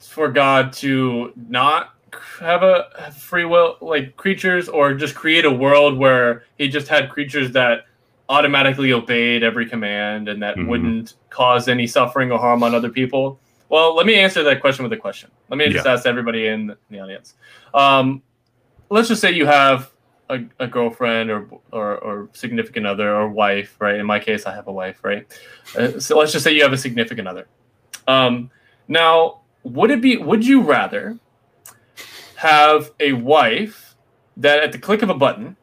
for God to not have a free will like creatures or just create a world where he just had creatures that automatically obeyed every command and that mm-hmm. wouldn't cause any suffering or harm on other people well, let me answer that question with a question. Let me just yeah. ask everybody in the audience. Um, let's just say you have a, a girlfriend or, or, or significant other or wife, right? In my case, I have a wife, right? Uh, so let's just say you have a significant other. Um, now, would it be? Would you rather have a wife that, at the click of a button,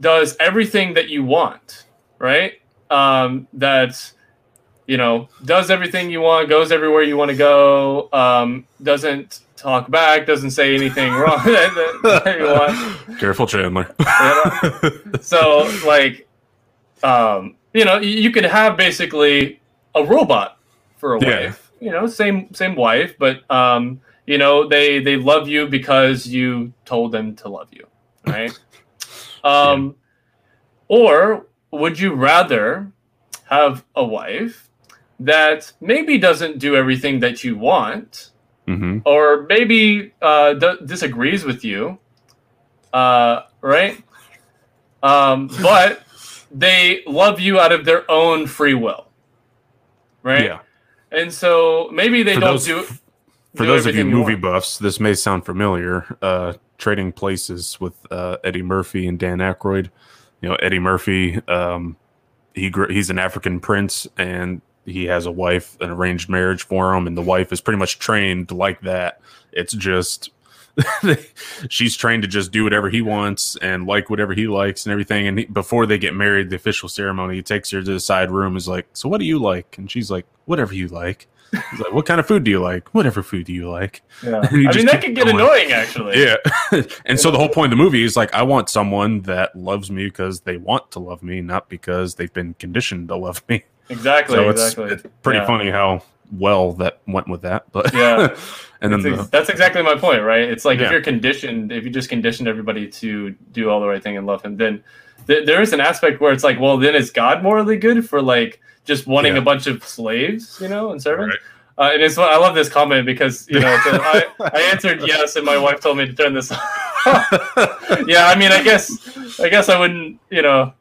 does everything that you want, right? Um, that's you know, does everything you want, goes everywhere you want to go, um, doesn't talk back, doesn't say anything [LAUGHS] wrong [LAUGHS] that, you want. Careful, Chandler. [LAUGHS] so, like, um, you know, you, could have basically a robot for a Yeah. wife. You know, same same wife, but um, you know, they they love you because you told them to love you, right? um, or would you rather have a wife that maybe doesn't do everything that you want, hmm or maybe uh, d- disagrees with you, uh, right? Um, but they love you out of their own free will, right? Yeah. And so maybe they For don't those- do. For do those of you movie want. buffs, this may sound familiar. Uh, Trading Places with uh, Eddie Murphy and Dan Aykroyd. You know, Eddie Murphy, um, he he's an African prince, and he has a wife, an arranged marriage for him, and the wife is pretty much trained like that. It's just [LAUGHS] she's trained to just do whatever he wants and like whatever he likes and everything. And he, before they get married, the official ceremony, he takes her to the side room. Is like, so what do you like? And she's like, whatever you like. He's like, what kind of food do you like? Whatever food do you like? Yeah. [LAUGHS] I mean, that could get going. annoying, actually. Yeah. [LAUGHS] and so the whole point of the movie is like, I want someone that loves me because they want to love me, not because they've been conditioned to love me. Exactly. so it's, exactly. it's pretty Yeah. funny how well that went with that. But Yeah. [LAUGHS] and then That's, the, that's exactly my point, right? It's like Yeah. if you're conditioned, if you just conditioned everybody to do all the right thing and love him, then th- there is an aspect where it's like, well, then is God morally good for like just wanting Yeah. a bunch of slaves, you know, and servants? Right. Uh, and it's I love this comment because you know I a- I, I [LAUGHS] answered yes, and my wife told me to turn this. [LAUGHS] off. yeah, I mean, I guess I guess I wouldn't, you know.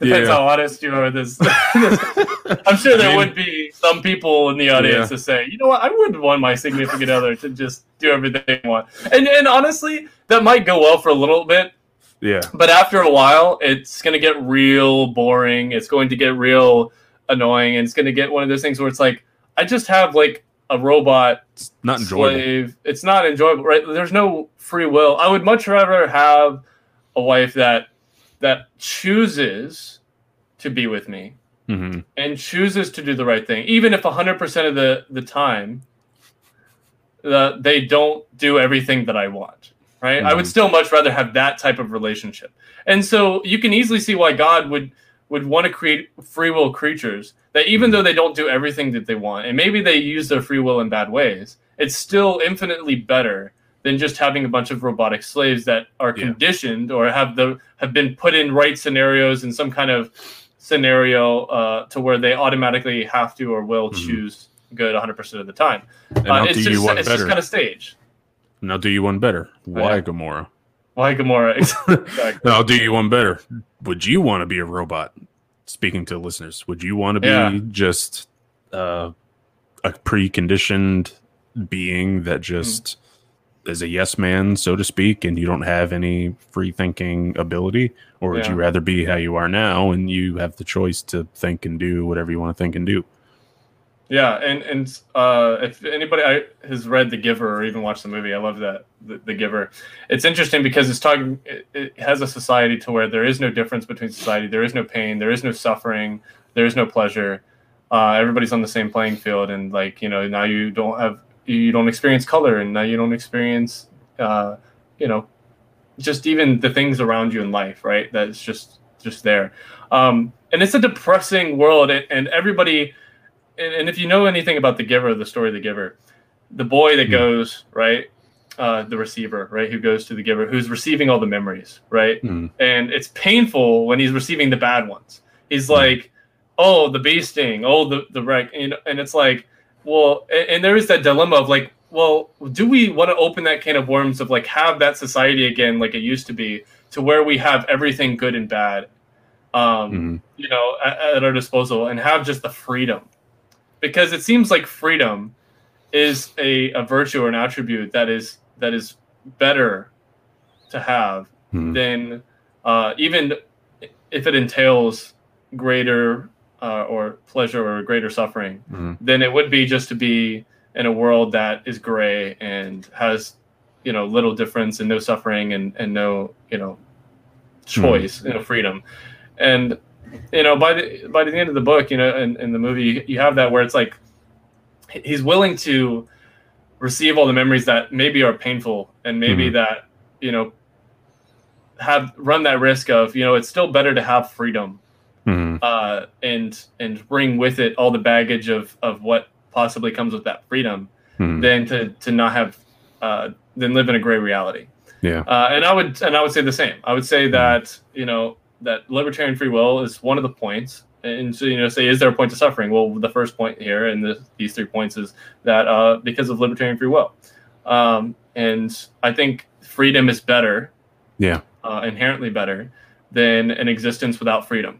Depends Yeah. how honest you are with this. [LAUGHS] I'm sure there I mean- would be some people in the audience Yeah. to say, you know what, I would want my significant other to just do everything they want. And and honestly, that might go well for a little bit, yeah. but after a while, it's going to get real boring. It's going to get real annoying, and it's going to get one of those things where it's like, I just have like a robot It's not enjoyable. slave. It's not enjoyable, right? There's no free will. I would much rather have a wife that that chooses to be with me hmm and chooses to do the right thing, even if 100% of the the time uh, they don't do everything that I want. Right? I would Mhm. still much rather have that type of relationship. And so you can easily see why God would would want to create free will creatures that even though they don't do everything that they want and maybe they use their free will in bad ways, it's still infinitely better than just having a bunch of robotic slaves that are Yeah. conditioned or have the have been put in right scenarios in some kind of scenario uh, to where they automatically have to or will Mhm. choose good 100% of the time. And Uh, I'll it's do just, you one it's just better. kind of stage. Now do you one better. Why yeah. Gamora? Why Gamora? [LAUGHS] exactly. I'll do you one better. Would you want to be a robot? Speaking to listeners, would you want to be Yeah. just uh, a preconditioned being that just is a yes man, so to speak, and you don't have any free thinking ability? Or would Yeah. you rather be how you are now and you have the choice to think and do whatever you want to think and do? Yeah, and and uh, if anybody has read The Giver or even watched the movie, I love that The, the Giver. It's interesting because it's talking. It, it has a society to where there is no difference between society. There is no pain. There is no suffering. There is no pleasure. Uh, everybody's on the same playing field, and like you know, now you don't have you don't experience color, and now you don't experience, uh, you know, just even the things around you in life, right? That's just just there. Um, and it's a depressing world, and, and everybody and, and if you know anything about the giver the story of the giver the boy that Hmm. goes right uh, the receiver right who goes to the giver who's receiving all the memories right Hmm. and it's painful when he's receiving the bad ones he's Hmm. like oh the bee sting oh the the wreck and, and it's like well and, and there is that dilemma of like well do we want to open that can of worms of like have that society again like it used to be to where we have everything good and bad um Mhm. you know at, at our disposal and have just the freedom because it seems like freedom is a, a virtue or an attribute that is that is better to have Mhm. than uh, even if it entails greater uh, or pleasure or greater suffering Mhm. than it would be just to be in a world that is gray and has you know little difference and no suffering and, and no you know choice you know freedom and you know by the by the end of the book you know in, in the movie you have that where it's like he's willing to receive all the memories that maybe are painful and maybe Mhm. that you know have run that risk of you know it's still better to have freedom Mhm. uh, and and bring with it all the baggage of of what possibly comes with that freedom Mhm. than to to not have uh, than live in a gray reality. Yeah. Uh, and I would and I would say the same. I would say that you know that libertarian free will is one of the points. And so you know, say, is there a point to suffering? Well, the first point here, and the, these three points is that uh, because of libertarian free will, um, and I think freedom is better, Yeah. uh, inherently better than an existence without freedom.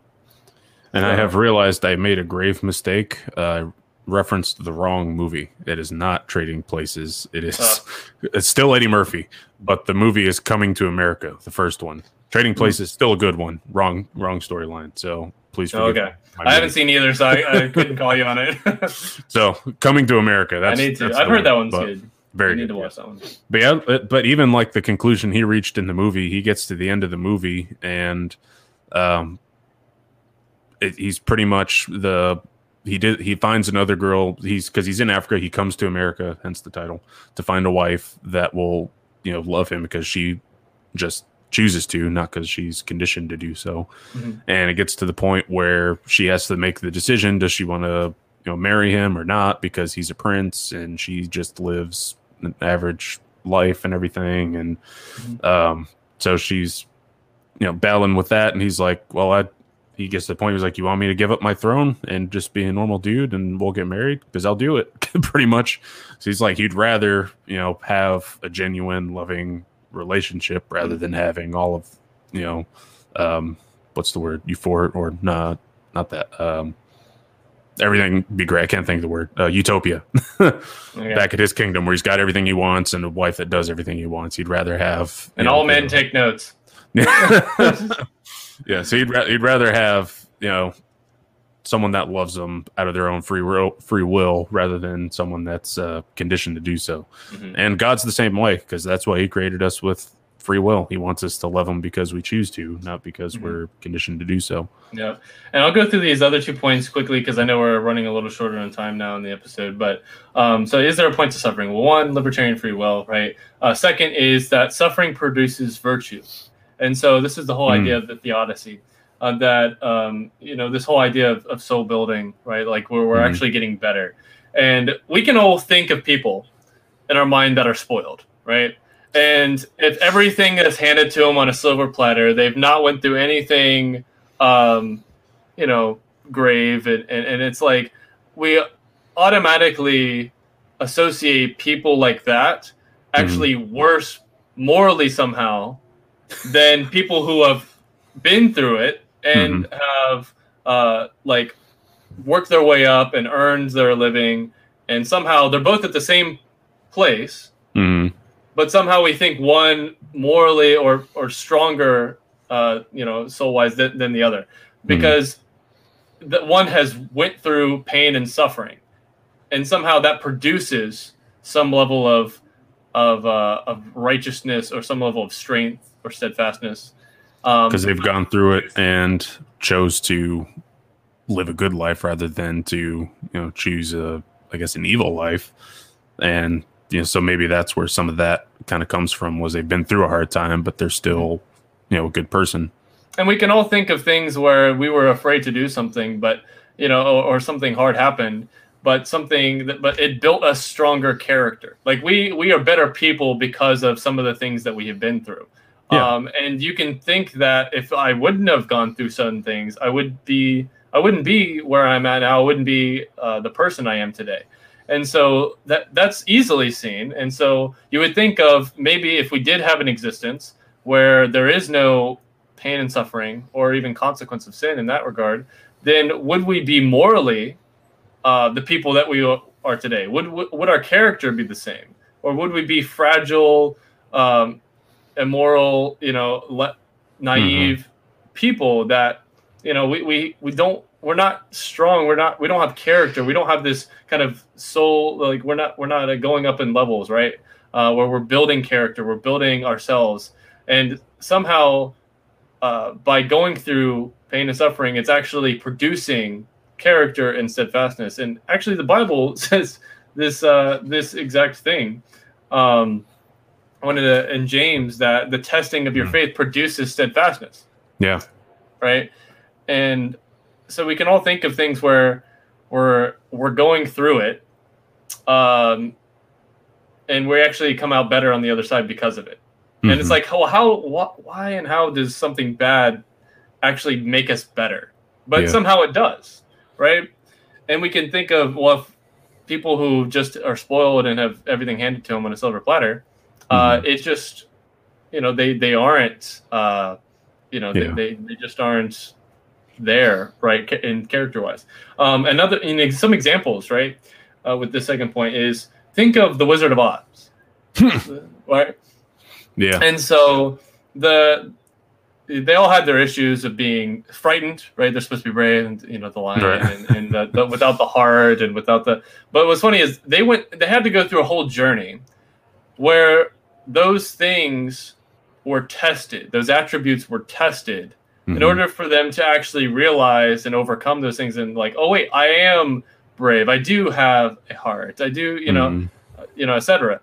And I have realized I made a grave mistake. Uh, referenced the wrong movie. It is not Trading Places. It is. Oh. [LAUGHS] It's still Eddie Murphy, but the movie is Coming to America, the first one. Trading Places is still a good one. Wrong, wrong storyline. So please forgive Okay. I haven't seen either, so I, I [LAUGHS] couldn't call you on it. [LAUGHS] So Coming to America. I need to. that's I've heard that one's good. Very I need good. to yeah. watch that one. But yeah, but even like the conclusion he reached in the movie, he gets to the end of the movie and um it, he's pretty much the he did he finds another girl he's because he's in africa he comes to america hence the title to find a wife that will you know love him because she just chooses to not because she's conditioned to do so Mhm. and it gets to the point where she has to make the decision does she want to you know marry him or not because he's a prince and she just lives an average life and everything and Mhm. um so she's you know battling with that and he's like well i he gets to the point he's like you want me to give up my throne and just be a normal dude and we'll get married? Because i'll do it [LAUGHS] pretty much. So he's like he'd rather you know have a genuine loving relationship rather than having all of you know um what's the word? Euphoric or not not that um everything be great. I can't think of the word. Uh, utopia. [LAUGHS] Okay. back at his kingdom where he's got everything he wants and a wife that does everything he wants. He'd rather have and know, all men the- take notes. [LAUGHS] yeah, so he'd, ra- he'd rather have you know someone that loves them out of their own free will, free will rather than someone that's uh, conditioned to do so. Mhm. And God's the same way because that's why He created us with free will. He wants us to love Him because we choose to, not because Mhm. we're conditioned to do so. Yeah, and I'll go through these other two points quickly because I know we're running a little shorter on time now in the episode. But um, so, is there a point to suffering? Well, one, libertarian free will, right? Uh, second is that suffering produces virtue, and so this is the whole Hmm. idea of the theodicy. Uh, that um, you know, this whole idea of, of soul building, right? Like where we're Mhm. actually getting better, and we can all think of people in our mind that are spoiled, right? And if everything is handed to them on a silver platter, they've not went through anything um, you know, grave, and, and, and it's like we automatically associate people like that actually worse morally somehow than people who have been through it and have uh, like worked their way up and earned their living, and somehow they're both at the same place Mhm. but somehow we think one morally or or stronger uh you know soul wise than, than the other. Because the one has went through pain and suffering and somehow that produces some level of of uh of righteousness or some level of strength or steadfastness. Um because they've gone through it and chose to live a good life rather than to you know choose a i guess an evil life. And you know so maybe that's where some of that kind of comes from was they've been through a hard time but they're still you know a good person. And we can all think of things where we were afraid to do something but you know or, or something hard happened but something that but it built a stronger character. Like we we are better people because of some of the things that we have been through Yeah. um and you can think that if i wouldn't have gone through certain things i would be i wouldn't be where i'm at now i wouldn't be uh, the person i am today. And so that that's easily seen. And so you would think of maybe if we did have an existence where there is no pain and suffering or even consequence of sin in that regard then would we be morally uh, the people that we are today? Would, would our character be the same? Or would we be fragile um, immoral you know le- naive people that you know we, we we don't we're not strong. We're not we don't have character. We don't have this kind of soul like we're not we're not uh, going up in levels right? Uh, where we're building character. We're building ourselves. And somehow uh, by going through pain and suffering it's actually producing character and steadfastness. And actually the bible [LAUGHS] says this uh, this exact thing. Um, one of the in james that the testing of your Hmm. faith produces steadfastness yeah right? And so we can all think of things where we're we're going through it, um, and we actually come out better on the other side because of it. And it's Mhm. like, well, how, wh- why, and how does something bad actually make us better? But Yeah. somehow it does, right? And we can think of well, if people who just are spoiled and have everything handed to them on a silver platter. Uh, Mm-hmm. it's just, you know, they they aren't, uh, you know, Yeah. they, they they just aren't there, right? In character wise. Um, another, in ex- some examples, right? Uh, with this second point is think of the Wizard of Oz, [LAUGHS] right? yeah, And so the they all had their issues of being frightened, right? They're supposed to be brave, and you know the lion, Right. and, and the, the, without the heart, and without the. But what's funny is they went. They had to go through a whole journey where those things were tested. Those attributes were tested in Mhm. order for them to actually realize and overcome those things, and like, oh wait, I am brave. I do have a heart. I do, you know Mhm. you know, etc.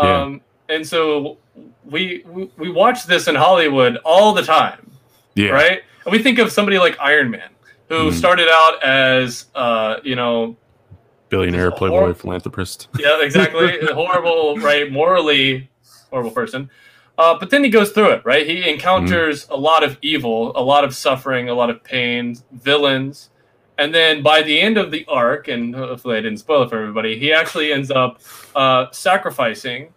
Yeah. Um, and so we, we we watch this in Hollywood all the time, yeah, right? And we think of somebody like Iron Man, who Mhm. started out as, uh, you know, billionaire, playboy, hor- philanthropist. [LAUGHS] yeah, exactly, horrible, right, morally horrible person. Uh, but then he goes through it, right? He encounters a lot of evil, a lot of suffering, a lot of pain, villains. And then by the end of the arc, and hopefully I didn't spoil it for everybody, he actually ends up uh, sacrificing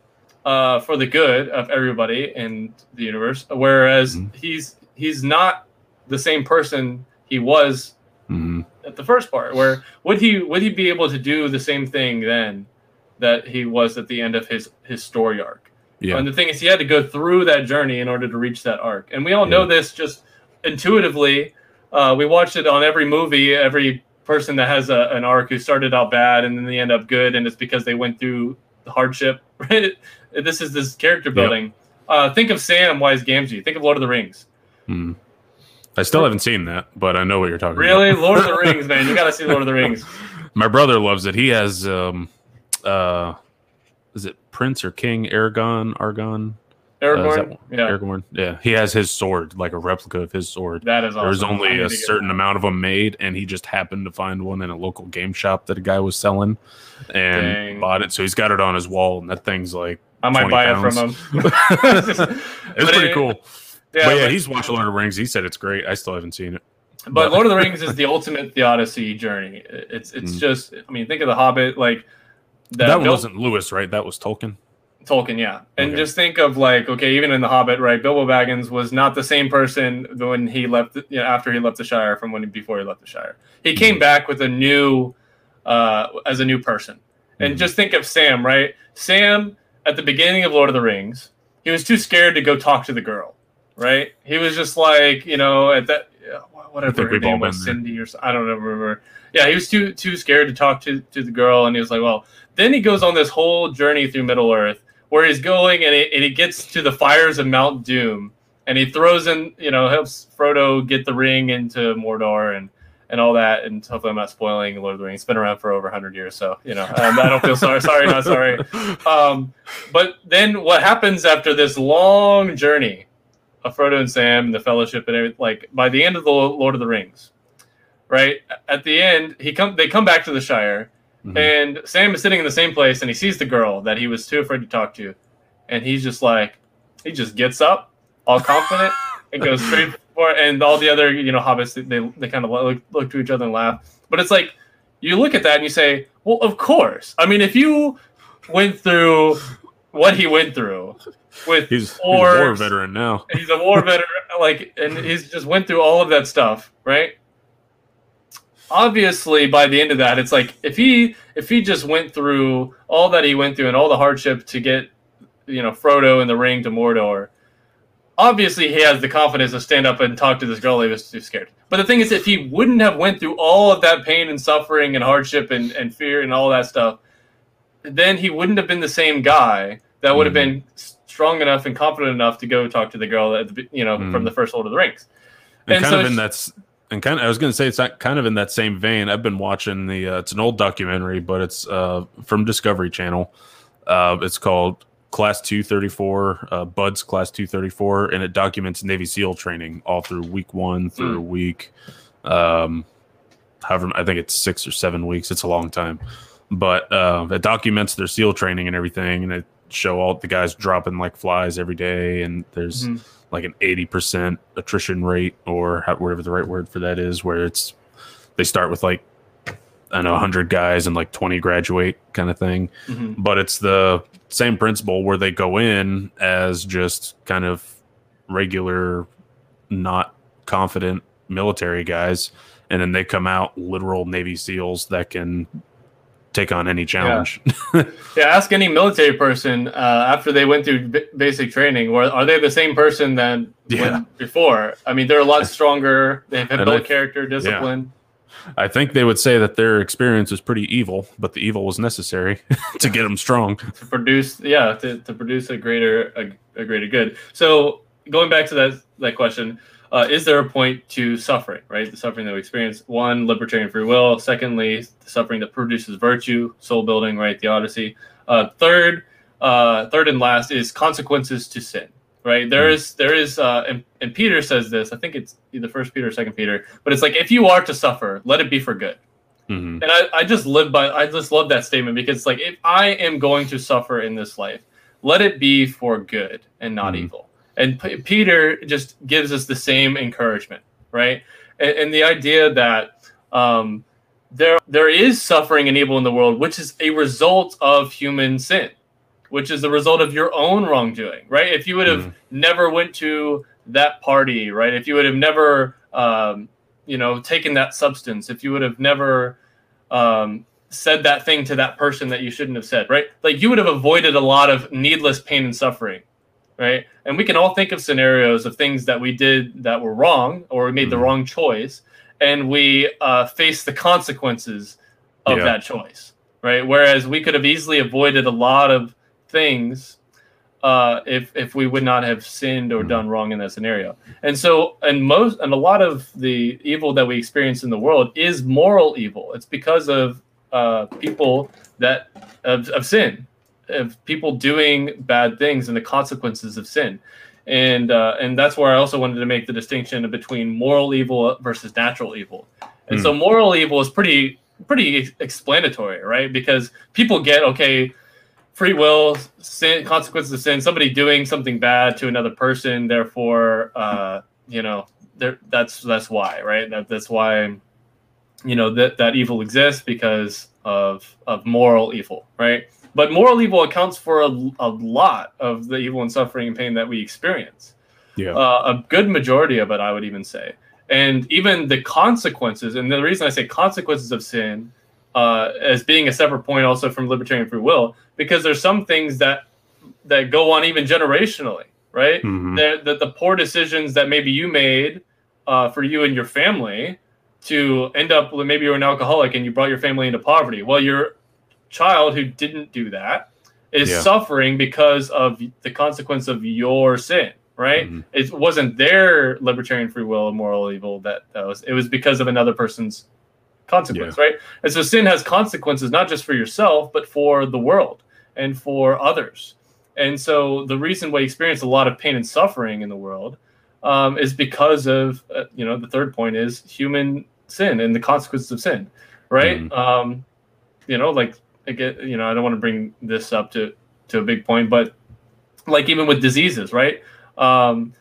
uh, for the good of everybody in the universe. Whereas Mhm. he's he's not the same person he was Mhm. at the first part. Where would he would he be able to do the same thing then that he was at the end of his his story arc? Yeah, And the thing is, he had to go through that journey in order to reach that arc. And we all know this just intuitively. Uh, we watched it on every movie, every person that has a, an arc who started out bad and then they end up good, and it's because they went through the hardship. [LAUGHS] Right? This is this character building. Uh, think of Samwise Gamgee. Think of Lord of the Rings. Mhm. I still haven't seen that, but I know what you're talking Really, about. Really? Lord of the [LAUGHS] Rings, man. You got to see Lord of the Rings. My brother loves it. He has um uh is it Prince or King Aragon Argon? Aragorn. one? yeah, Aragorn. Yeah. He has his sword, like a replica of his sword. that is awesome. There's only a certain that. amount of them made, and he just happened to find one in a local game shop that a guy was selling and Dang. bought it. So he's got it on his wall, and that thing's like I might 20 buy it from him. [LAUGHS] [LAUGHS] it's pretty it- cool. Yeah, but yeah, but- he's watched Lord of the Rings. He said it's great. I still haven't seen it. But Lord of the Rings is the ultimate [LAUGHS] Theodicy journey. It's it's Mm. just I mean think of the Hobbit like That, one Bill- wasn't Lewis, right? That was Tolkien. Tolkien, yeah. And Okay. just think of like okay, even in the Hobbit, right? Bilbo Baggins was not the same person when he left you know, after he left the Shire from when before he left the Shire. He came Mhm. back with a new uh as a new person. And Mhm. just think of Sam, right? Sam at the beginning of Lord of the Rings, he was too scared to go talk to the girl, right? He was just like, you know, at that whatever her name was. Cindy or I don't remember. Yeah, he was too too scared to talk to to the girl, and he was like, well. Then he goes on this whole journey through Middle Earth, where he's going and he, and he gets to the fires of Mount Doom, and he throws in, you know, helps Frodo get the ring into Mordor and and all that. And hopefully, I'm not spoiling Lord of the Rings. It's been around for over 100 years, so you know, um, I don't feel sorry. Sorry, not sorry. [LAUGHS] Um, but then what happens after this long journey of Frodo and Sam and the Fellowship and everything? Like by the end of the Lord of the Rings, right at the end, he come they come back to the Shire, Mhm. and Sam is sitting in the same place, and he sees the girl that he was too afraid to talk to, and he's just like, he just gets up, all confident, [LAUGHS] and goes straight for it. And all the other, you know, hobbits, they they kind of look, look to each other and laugh. But it's like you look at that and you say, well, of course. I mean, if you went through what he went through with He's, he's a war veteran now. [LAUGHS] he's a war veteran, like, and he's just went through all of that stuff, right? Obviously, by the end of that, it's like if he if he just went through all that he went through and all the hardship to get, you know, Frodo in the ring to Mordor. Obviously, he has the confidence to stand up and talk to this girl. He was too scared. But the thing is, if he wouldn't have went through all of that pain and suffering and hardship and, and fear and all that stuff, then he wouldn't have been the same guy that would have Mhm. been strong enough and confident enough to go talk to the girl at the, you know Mhm. from the first Lord of the Rings. and, And kind so of in it's- that and kind of I was going to say it's not kind of in that same vein. I've been watching the uh, it's an old documentary, but it's uh, from Discovery Channel. Uh, it's called Class Two Thirty Four, uh, BUD/S Class Two Thirty Four, and it documents Navy SEAL training all through week one through Hmm. week. Um, however I think it's six or seven weeks. It's a long time, but uh, it documents their SEAL training and everything, and it show all the guys dropping like flies every day, and there's Mhm. like an eighty percent attrition rate, or how, whatever the right word for that is, where it's they start with like I don't know hundred guys and like twenty graduate kind of thing, Mhm. but it's the same principle where they go in as just kind of regular, not confident military guys, and then they come out literal Navy SEALs that can take on any challenge. [LAUGHS] Yeah, ask any military person uh, after they went through b- basic training, or are they the same person that Yeah. before? I mean, they're a lot stronger. They have built character, discipline. I think they would say that their experience was pretty evil, but the evil was necessary [LAUGHS] to get them strong. [LAUGHS] to produce yeah to, to produce a greater a, a greater good so going back to that that question uh, is there a point to suffering right? The suffering that we experience. One libertarian free will. Secondly the suffering that produces virtue soul building right? Theodicy. Uh, third uh, third and last is consequences to sin right? There Mhm. is there is uh, and, and peter says this. I think it's either first peter or second peter. But it's like if you are to suffer let it be for good. Mhm. and I, I just live by I just love that statement because it's like if I am going to suffer in this life, let it be for good and not Mhm. evil. And P- Peter just gives us the same encouragement, right? And, and the idea that um, there there is suffering and evil in the world, which is a result of human sin, which is the result of your own wrongdoing, right? If you would have Mhm. never went to that party, right? If you would have never um, you know taken that substance if you would have never um, said that thing to that person that you shouldn't have said right like you would have avoided a lot of needless pain and suffering right and we can all think of scenarios of things that we did that were wrong or we made the Mhm. wrong choice and we uh, face the consequences of Yeah. that choice right whereas we could have easily avoided a lot of things uh, if if we would not have sinned or Mhm. done wrong in that scenario. And so, and most and a lot of the evil that we experience in the world is moral evil. It's because of uh, people that of, of sin, of people doing bad things and the consequences of sin. And uh, and that's where I also wanted to make the distinction between moral evil versus natural evil. And so, moral evil is pretty pretty explanatory, right? Because people get okay free will, sin, consequences of sin, somebody doing something bad to another person, therefore, uh, you know, that's that's why, right? That, that's why, you know, that that evil exists because of of moral evil, right? But moral evil accounts for a, a lot of the evil and suffering and pain that we experience. Yeah. Uh, a good majority of it, I would even say. And even the consequences, and the reason I say consequences of sin uh, as being a separate point also from libertarian free will, because there's some things that that go on even generationally, right? Mhm. That the, the poor decisions that maybe you made uh, for you and your family to end up maybe you're an alcoholic and you brought your family into poverty. Well, your child who didn't do that is Yeah. suffering because of the consequence of your sin, right? Mhm. It wasn't their libertarian free will or moral evil that, that was. It was because of another person's consequence, right? And so sin has consequences not just for yourself, but for the world and for others. And so the reason why you experience a lot of pain and suffering in the world um, is because of, uh, you know, the third point is human sin and the consequences of sin, right? Mhm. Um, you know, like, again, you know, I don't want to bring this up to, to a big point, but like even with diseases, right? Um,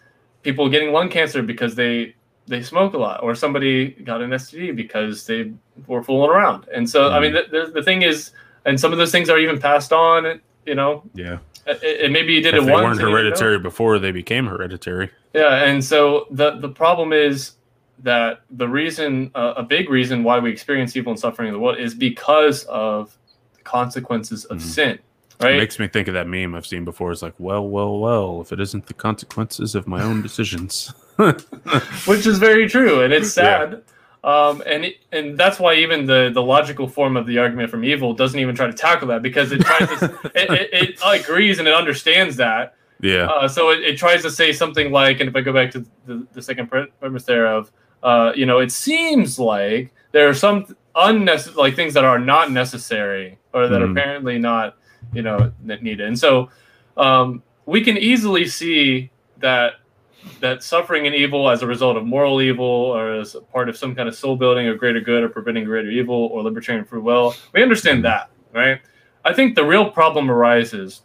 people getting lung cancer because they they smoke a lot, or somebody got an STD because they were fooling around. And so, I mean, the, the, the thing is, and some of those things are even passed on. You know, Yeah. and- maybe you did If it they once. weren't didn't know. hereditary before they became hereditary. Yeah, and so the the problem is that the reason, uh, a big reason why we experience evil and suffering in the world is because of consequences of Mhm. sin, It right? makes me think of that meme I've seen before. It's like, well, well, well, if it isn't the consequences of my own [LAUGHS] decisions. [LAUGHS] which is very true and it's Yeah. sad um, and it, and that's why even the the logical form of the argument from evil doesn't even try to tackle that because it tries to [LAUGHS] it, it, it agrees and it understands that yeah. uh, so it, it tries to say something like and if i go back to the, the second pre- premise there of uh, you know it seems like there are some unnecessary like things that are not necessary or that are Mhm. apparently not you know that needed and so um, we can easily see that that suffering and evil as a result of moral evil or as a part of some kind of soul building or greater good or preventing greater evil or libertarian free will. We understand that, right? I think the real problem arises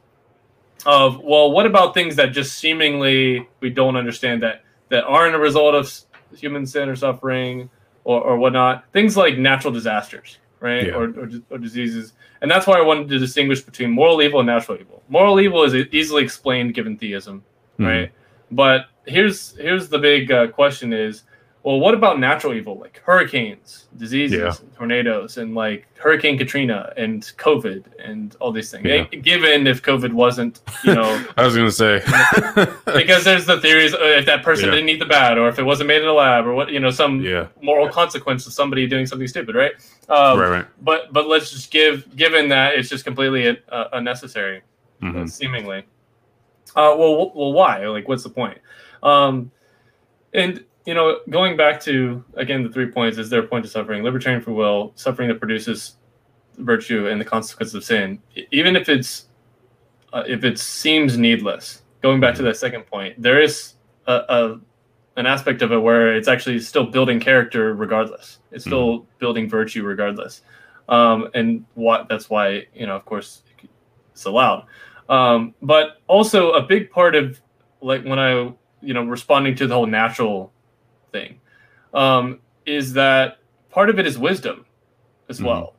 of well, what about things that just seemingly we don't understand that that aren't a result of human sin or suffering or, or whatnot? Things like natural disasters, right, Yeah. or, or, or diseases, and that's why I wanted to distinguish between moral evil and natural evil. Moral evil is easily explained given theism, Mhm. right? But here's here's the big uh, question: is well, what about natural evil like hurricanes, diseases, Yeah. and tornadoes, and like Hurricane Katrina and COVID and all these things? Yeah. Given if COVID wasn't, you know, [LAUGHS] I was gonna say. [LAUGHS] because there's the theories uh, if that person Yeah. didn't eat the bat or if it wasn't made in a lab or what you know some moral consequence of somebody doing something stupid, right? Um, right. Right. But but let's just give given that it's just completely uh, unnecessary Mhm. seemingly. Uh, well, well, why? Like, what's the point? Um, and you know, going back to again the three points: is there a point of suffering? Libertarian free will, suffering that produces virtue, and the consequences of sin. Even if it's uh, if it seems needless. Going back to that second point, there is a, a an aspect of it where it's actually still building character regardless. It's still building virtue regardless, um, and what that's why you know, of course, it's allowed. Um, but also a big part of like when I you know responding to the whole natural thing um, is that part of it is wisdom as Mhm. well,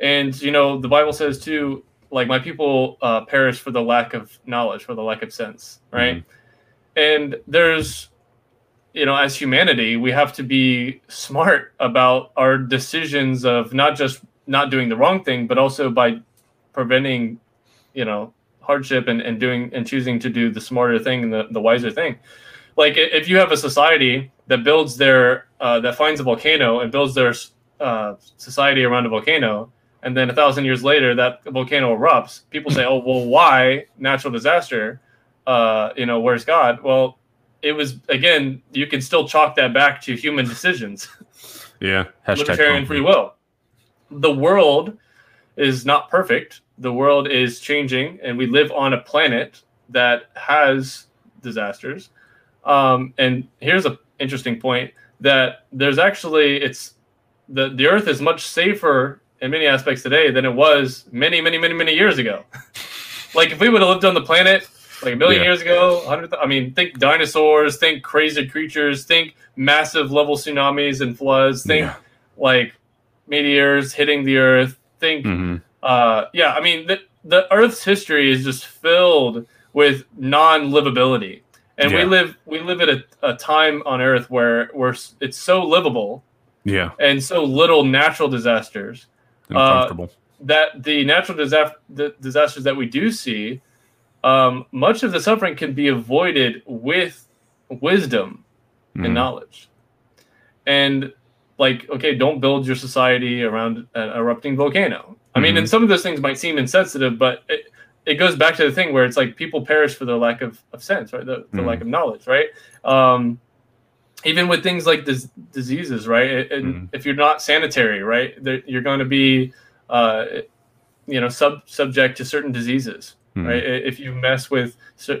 and you know the Bible says too like my people uh, perish for the lack of knowledge for the lack of sense right? And there's you know as humanity we have to be smart about our decisions of not just not doing the wrong thing but also by preventing you know hardship and, and doing and choosing to do the smarter thing and the, the wiser thing like if you have a society that builds their uh, that finds a volcano and builds their uh, society around a volcano and then a thousand years later that volcano erupts people say oh well why? Natural disaster. Uh, you know where's god? Well it was again you can still chalk that back to human decisions. [LAUGHS] Yeah. Hashtag [LAUGHS] libertarian free will. The world is not perfect. The world is changing and we live on a planet that has disasters um, and here's an interesting point that there's actually it's the, the earth is much safer in many aspects today than it was many many many many years ago [LAUGHS] like if we would have lived on the planet like a million Yeah. years ago 100 i mean think dinosaurs think crazy creatures think massive level tsunamis and floods think Yeah. like meteors hitting the earth think Mhm. uh yeah i mean the, the earth's history is just filled with non-livability and we live we live at a, a time on earth where we're it's so livable Yeah. and so little natural disasters Uh, that the natural disaf- the disasters that we do see um, much of the suffering can be avoided with wisdom Mhm. and knowledge. And like, okay, don't build your society around an erupting volcano. I mean, Mhm. and some of those things might seem insensitive, but it, it goes back to the thing where it's like people perish for the lack of, of sense, right? The, the Mhm. lack of knowledge, right? Um, even with things like dis- diseases, right? And Mhm. if you're not sanitary, right, there, you're going to be, uh, you know, sub subject to certain diseases Mhm. right? If you mess with,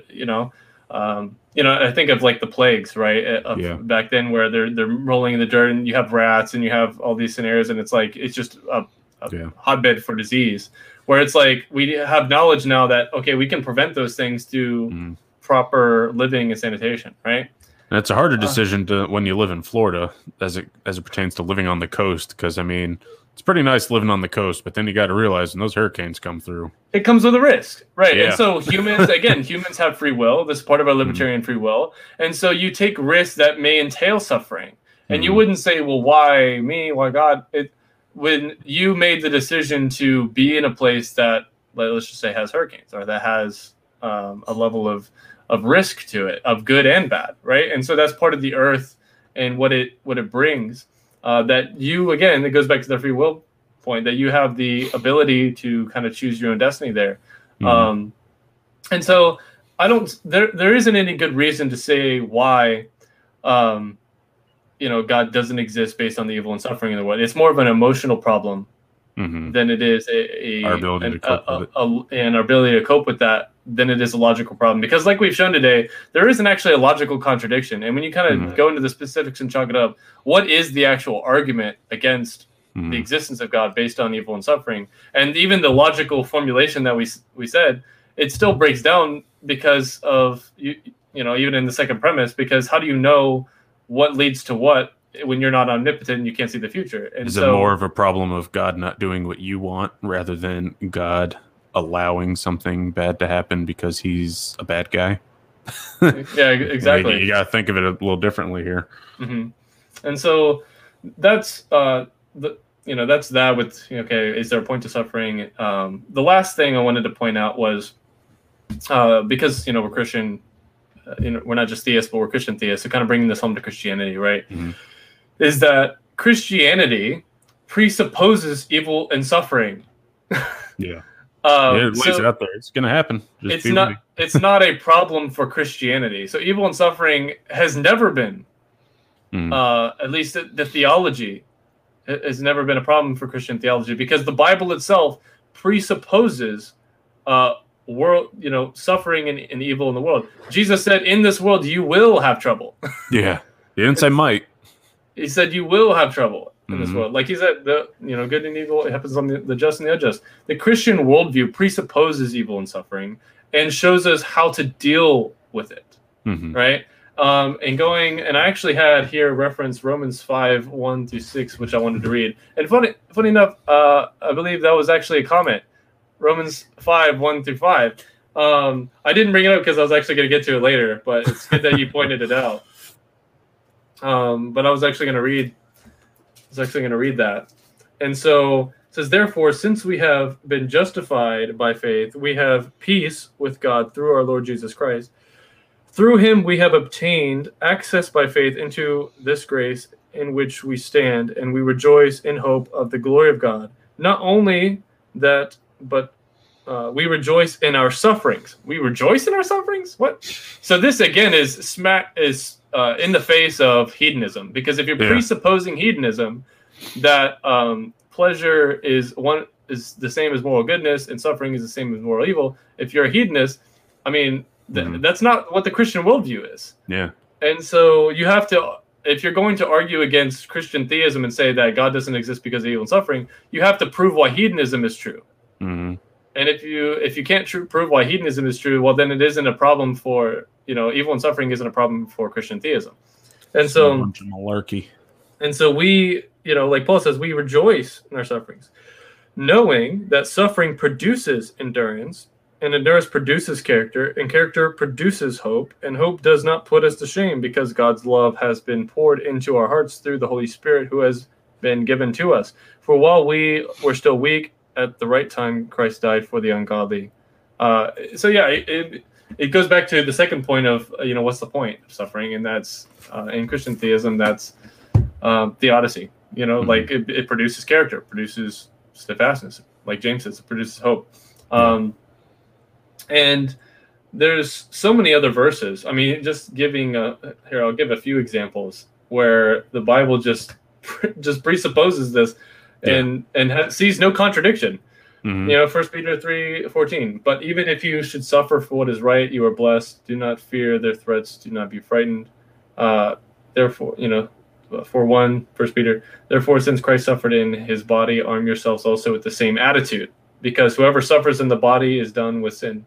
you know, um, you know, I think of like the plagues, right? uh, Of Yeah. back then, where they're they're rolling in the dirt, and you have rats, and you have all these scenarios, and it's like it's just a, a Yeah. hotbed for disease. Where it's like we have knowledge now that okay, we can prevent those things through Mhm. proper living and sanitation, right? And it's a harder Uh. decision to when you live in Florida as it as it pertains to living on the coast because I mean it's pretty nice living on the coast, but then you got to realize when those hurricanes come through. it comes with a risk right Yeah. and so humans again [LAUGHS] humans have free will this is part of our libertarian free will and so you take risks that may entail suffering and you Mhm. wouldn't say well why me why god it when you made the decision to be in a place that let- let's just say has hurricanes or that has um, a level of of risk to it of good and bad right and so that's part of the earth and what it what it brings uh, that you again it goes back to the free will point that you have the ability to kind of choose your own destiny there Mhm. um, and so I don't there there isn't any good reason to say why um, you know God doesn't exist based on the evil and suffering in the world. It's more of an emotional problem Mhm. than it is a, a Our ability an, to cope a- with it. a- a- and our ability to cope with that than it is a logical problem because like we've shown today there isn't actually a logical contradiction and when you kind of Mhm. go into the specifics and chalk it up what is the actual argument against Mhm. the existence of god based on evil and suffering and even the logical formulation that we we said it still breaks down because of you you know even in the second premise because how do you know what leads to what when you're not omnipotent and you can't see the future and Is so it more of a problem of God not doing what you want rather than God allowing something bad to happen because he's a bad guy? [LAUGHS] yeah exactly You, you got to think of it a little differently here. hmm And so that's uh, the you know that's that with okay, is there a point to suffering? Um, the last thing I wanted to point out was uh, because you know we're Christian, you know we're not just theists, but we're Christian theists. So kind of bringing this home to Christianity, right? Mhm. Is that Christianity presupposes evil and suffering? [LAUGHS] Yeah. Um, yeah, it lays so- it out there. It's going to happen. Just it's not it's not a problem for Christianity. So evil and suffering has never been, Mm. uh, at least the, the theology, has never been a problem for Christian theology because the Bible itself presupposes uh, world, you know, suffering and, and evil in the world. Jesus said, "In this world, you will have trouble." yeah. He didn't say might. he said, "You will have trouble." In this Mhm. world, like he said, the you know, good and evil it happens on the, the just and the unjust. The Christian worldview presupposes evil and suffering and shows us how to deal with it. Mhm. right? Um, and going, and I actually had here reference Romans 5 1 through 6, which I wanted to read. And funny, funny enough, uh, I believe that was actually a comment. Romans 5 1 through 5. Um, I didn't bring it up because I was actually going to get to it later, but it's good that you pointed it out. Um, but I was actually going to read, I was actually going to read that. And so it says, Therefore, since we have been justified by faith, we have peace with God through our Lord Jesus Christ. Through him we have obtained access by faith into this grace in which we stand, and we rejoice in hope of the glory of God. Not only that, but uh, we rejoice in our sufferings. We rejoice in our sufferings. What? So this again is smack is uh, in the face of hedonism because if you're Yeah. presupposing hedonism, that um, pleasure is one is the same as moral goodness and suffering is the same as moral evil. If you're a hedonist, I mean th- Mhm. that's not what the Christian worldview is. Yeah. And so you have to, if you're going to argue against Christian theism and say that God doesn't exist because of evil and suffering, you have to prove why hedonism is true. Hmm And if you if you can't tr- prove why hedonism is true, well, then it isn't a problem for you know evil and suffering isn't a problem for Christian theism. And so bunch of malarkey. and so we you know like Paul says we rejoice in our sufferings, knowing that suffering produces endurance, and endurance produces character, and character produces hope, and hope does not put us to shame because God's love has been poured into our hearts through the Holy Spirit who has been given to us. For while we were still weak, at the right time Christ died for the ungodly. Uh, so yeah, it, it it goes back to the second point of uh, you know what's the point of suffering, and that's uh, in Christian theism that's um, theodicy. You know, Mhm. like it, it produces character, produces steadfastness. Like James says, it produces hope. Um, and there's so many other verses. I mean, just giving a, here, I'll give a few examples where the Bible just [LAUGHS] just presupposes this and and ha- sees no contradiction. Mhm. You know, First Peter three fourteen. But even if you should suffer for what is right, you are blessed. Do not fear their threats. Do not be frightened. Uh, therefore, you know, for one, First Peter. Therefore, since Christ suffered in his body, arm yourselves also with the same attitude, because whoever suffers in the body is done with sin.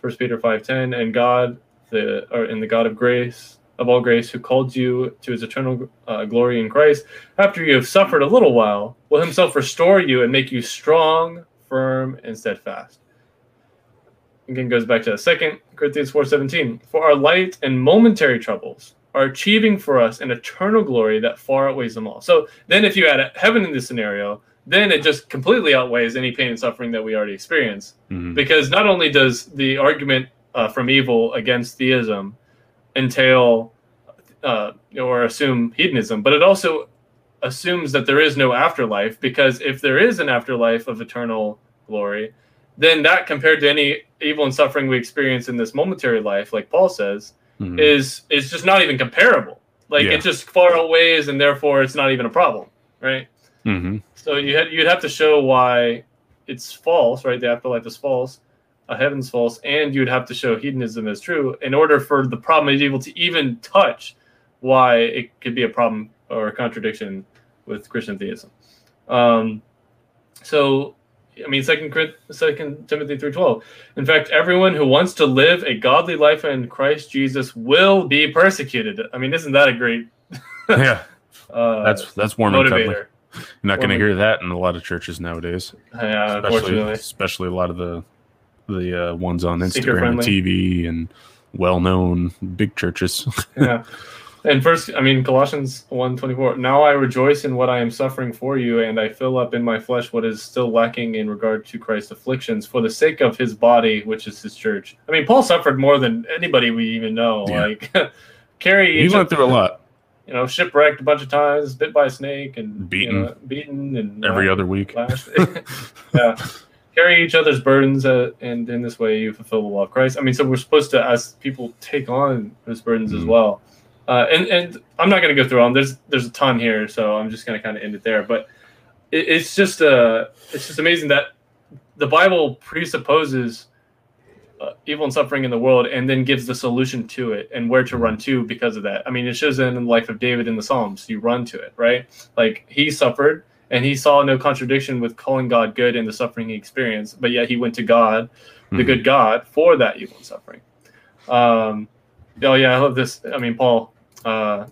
First Peter five ten. And God, the or in the God of grace of all grace, who called you to his eternal uh, glory in Christ, after you have suffered a little while, will himself restore you and make you strong, firm, and steadfast. Again, goes back to the Second Corinthians 4.17. For our light and momentary troubles are achieving for us an eternal glory that far outweighs them all. So then if you add heaven in this scenario, then it just completely outweighs any pain and suffering that we already experience Mhm. because not only does the argument uh, from evil against theism entail uh, or assume hedonism, but it also assumes that there is no afterlife because if there is an afterlife of eternal glory, then that compared to any evil and suffering we experience in this momentary life, like Paul says, Mhm. is is just not even comparable. Like Yeah. it just far outweighs, and therefore it's not even a problem, right? Mhm. So you had you'd have to show why it's false, right? The afterlife is false, a heaven's false, and you'd have to show hedonism as true in order for the problem evil to even touch why it could be a problem or a contradiction with Christian theism. Um, so, I mean, Second Second Timothy three twelve. In fact, everyone who wants to live a godly life in Christ Jesus will be persecuted. I mean, isn't that a great? [LAUGHS] yeah, uh, that's that's warm and cuddly. motivator. You're not going to hear that in a lot of churches nowadays, Yeah, especially unfortunately. especially a lot of the the uh, ones on Instagram and. TV and well-known big churches. [LAUGHS] yeah. And first, I mean, Colossians 1.24, Now I rejoice in what I am suffering for you, and I fill up in my flesh what is still lacking in regard to Christ's afflictions for the sake of his body, which is his church. I mean, Paul suffered more than anybody we even know. Yeah. Like, [LAUGHS] carry he went through a lot you know, shipwrecked a bunch of times, bit by a snake, and Beaten. you know, beaten, and every uh, other week. [LAUGHS] yeah. Carry each other's burdens, uh, and in this way you fulfill the law of Christ. I mean, so we're supposed to, as people, take on those burdens as Mhm. well. Uh, and and I'm not going to go through all them. There's there's a ton here, so I'm just going to kind of end it there. But it, it's just uh, it's just amazing that the Bible presupposes uh, evil and suffering in the world, and then gives the solution to it and where to run to because of that. I mean, it shows in the life of David in the Psalms. You run to it, right? Like he suffered, and he saw no contradiction with calling God good in the suffering he experienced, but yet he went to God, the Mhm. good God, for that evil and suffering. Um, oh yeah, I love this. I mean, Paul. Uh,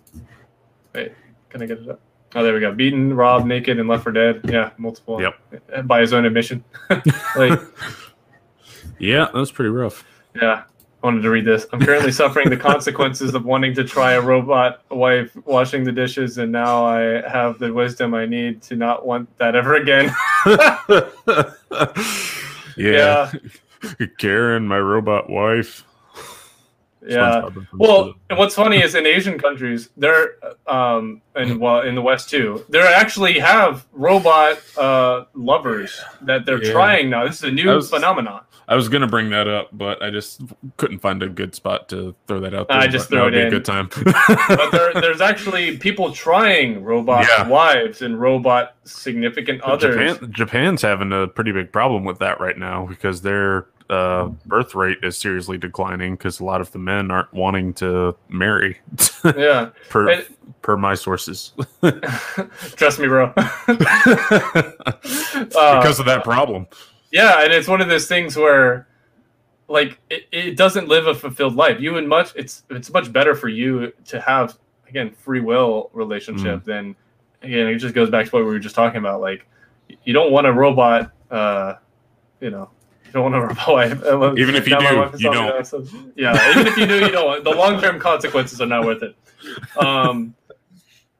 wait, can I get it up? Oh, there we go. Beaten, robbed, naked, and left for dead. Yeah, multiple. Yep. By his own admission. [LAUGHS] like, [LAUGHS] Yeah, that was pretty rough. yeah. I wanted to read this. I'm currently suffering the consequences of wanting to try a robot wife washing the dishes, and now I have the wisdom I need to not want that ever again. [LAUGHS] yeah. [LAUGHS] Karen, my robot wife. Yeah. Well, and what's funny is in Asian countries, they're um, and well, in the West too, there actually have robot uh, lovers that they're Yeah. trying now. This is a new I was- phenomenon. I was gonna bring that up, but I just couldn't find a good spot to throw that out there. I just but threw it in. a good time. But there, [LAUGHS] there's actually people trying robot Yeah. wives and robot significant others. Japan, Japan's having a pretty big problem with that right now because their uh, birth rate is seriously declining because a lot of the men aren't wanting to marry. [LAUGHS] Yeah, per And- per my sources, [LAUGHS] trust me, bro. [LAUGHS] because of that problem. Yeah, and it's one of those things where, like, it, it doesn't live a fulfilled life. You and much, it's it's much better for you to have again free will relationship than again. It just goes back to what we were just talking about. Like, you don't want a robot. Uh, you know, you don't want a robot wife. Even if you do, you don't. so- yeah, even if you do, you don't. The long term consequences are not worth it. Um,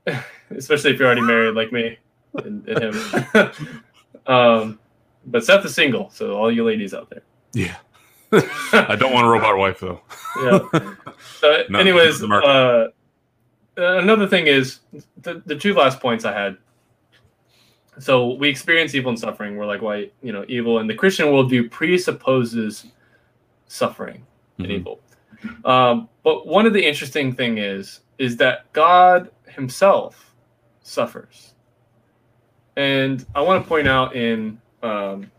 [LAUGHS] especially if you're already married, like me and, and him. [LAUGHS] um, but Seth is single, so all you ladies out there. Yeah, I don't want a robot wife though. Yeah. So, [LAUGHS] No, anyways, uh, another thing is the, the two last points I had. So we experience evil and suffering. We're like, why, you know, evil, and the Christian worldview presupposes suffering and Mhm. evil. Um, but one of the interesting thing is, is that God Himself suffers, and I want to point out in um,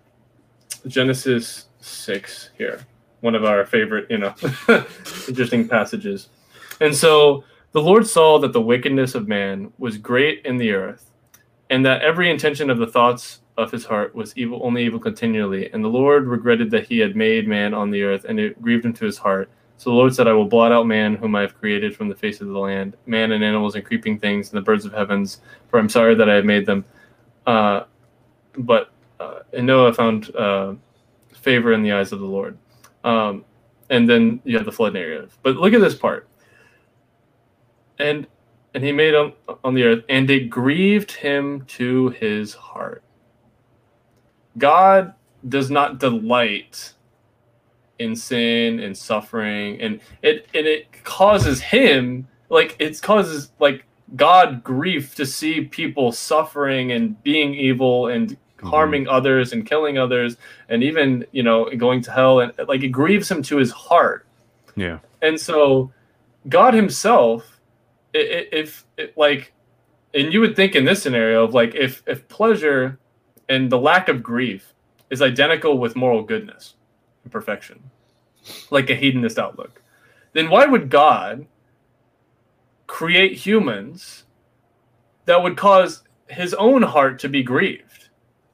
Genesis six here, one of our favorite, you know, [LAUGHS] interesting passages. And so the Lord saw that the wickedness of man was great in the earth, and that every intention of the thoughts of his heart was evil, only evil continually. And the Lord regretted that he had made man on the earth, and it grieved him to his heart. So the Lord said, I will blot out man, whom I have created from the face of the land, man and animals and creeping things and the birds of heavens, for I'm sorry that I have made them. Uh, but uh, and Noah found uh, favor in the eyes of the Lord. Um, and then you have the flood narrative. But look at this part. And and he made on, on the earth, and it grieved him to his heart. God does not delight in sin and suffering, and it and it causes him like it causes like God grief to see people suffering and being evil and mm-hmm. harming others and killing others and even you know going to hell and like it grieves him to his heart. Yeah, and so god himself if it, like and you would think in this scenario of like if if pleasure and the lack of grief is identical with moral goodness and perfection, like a hedonist outlook, then why would God create humans that would cause his own heart to be grieved?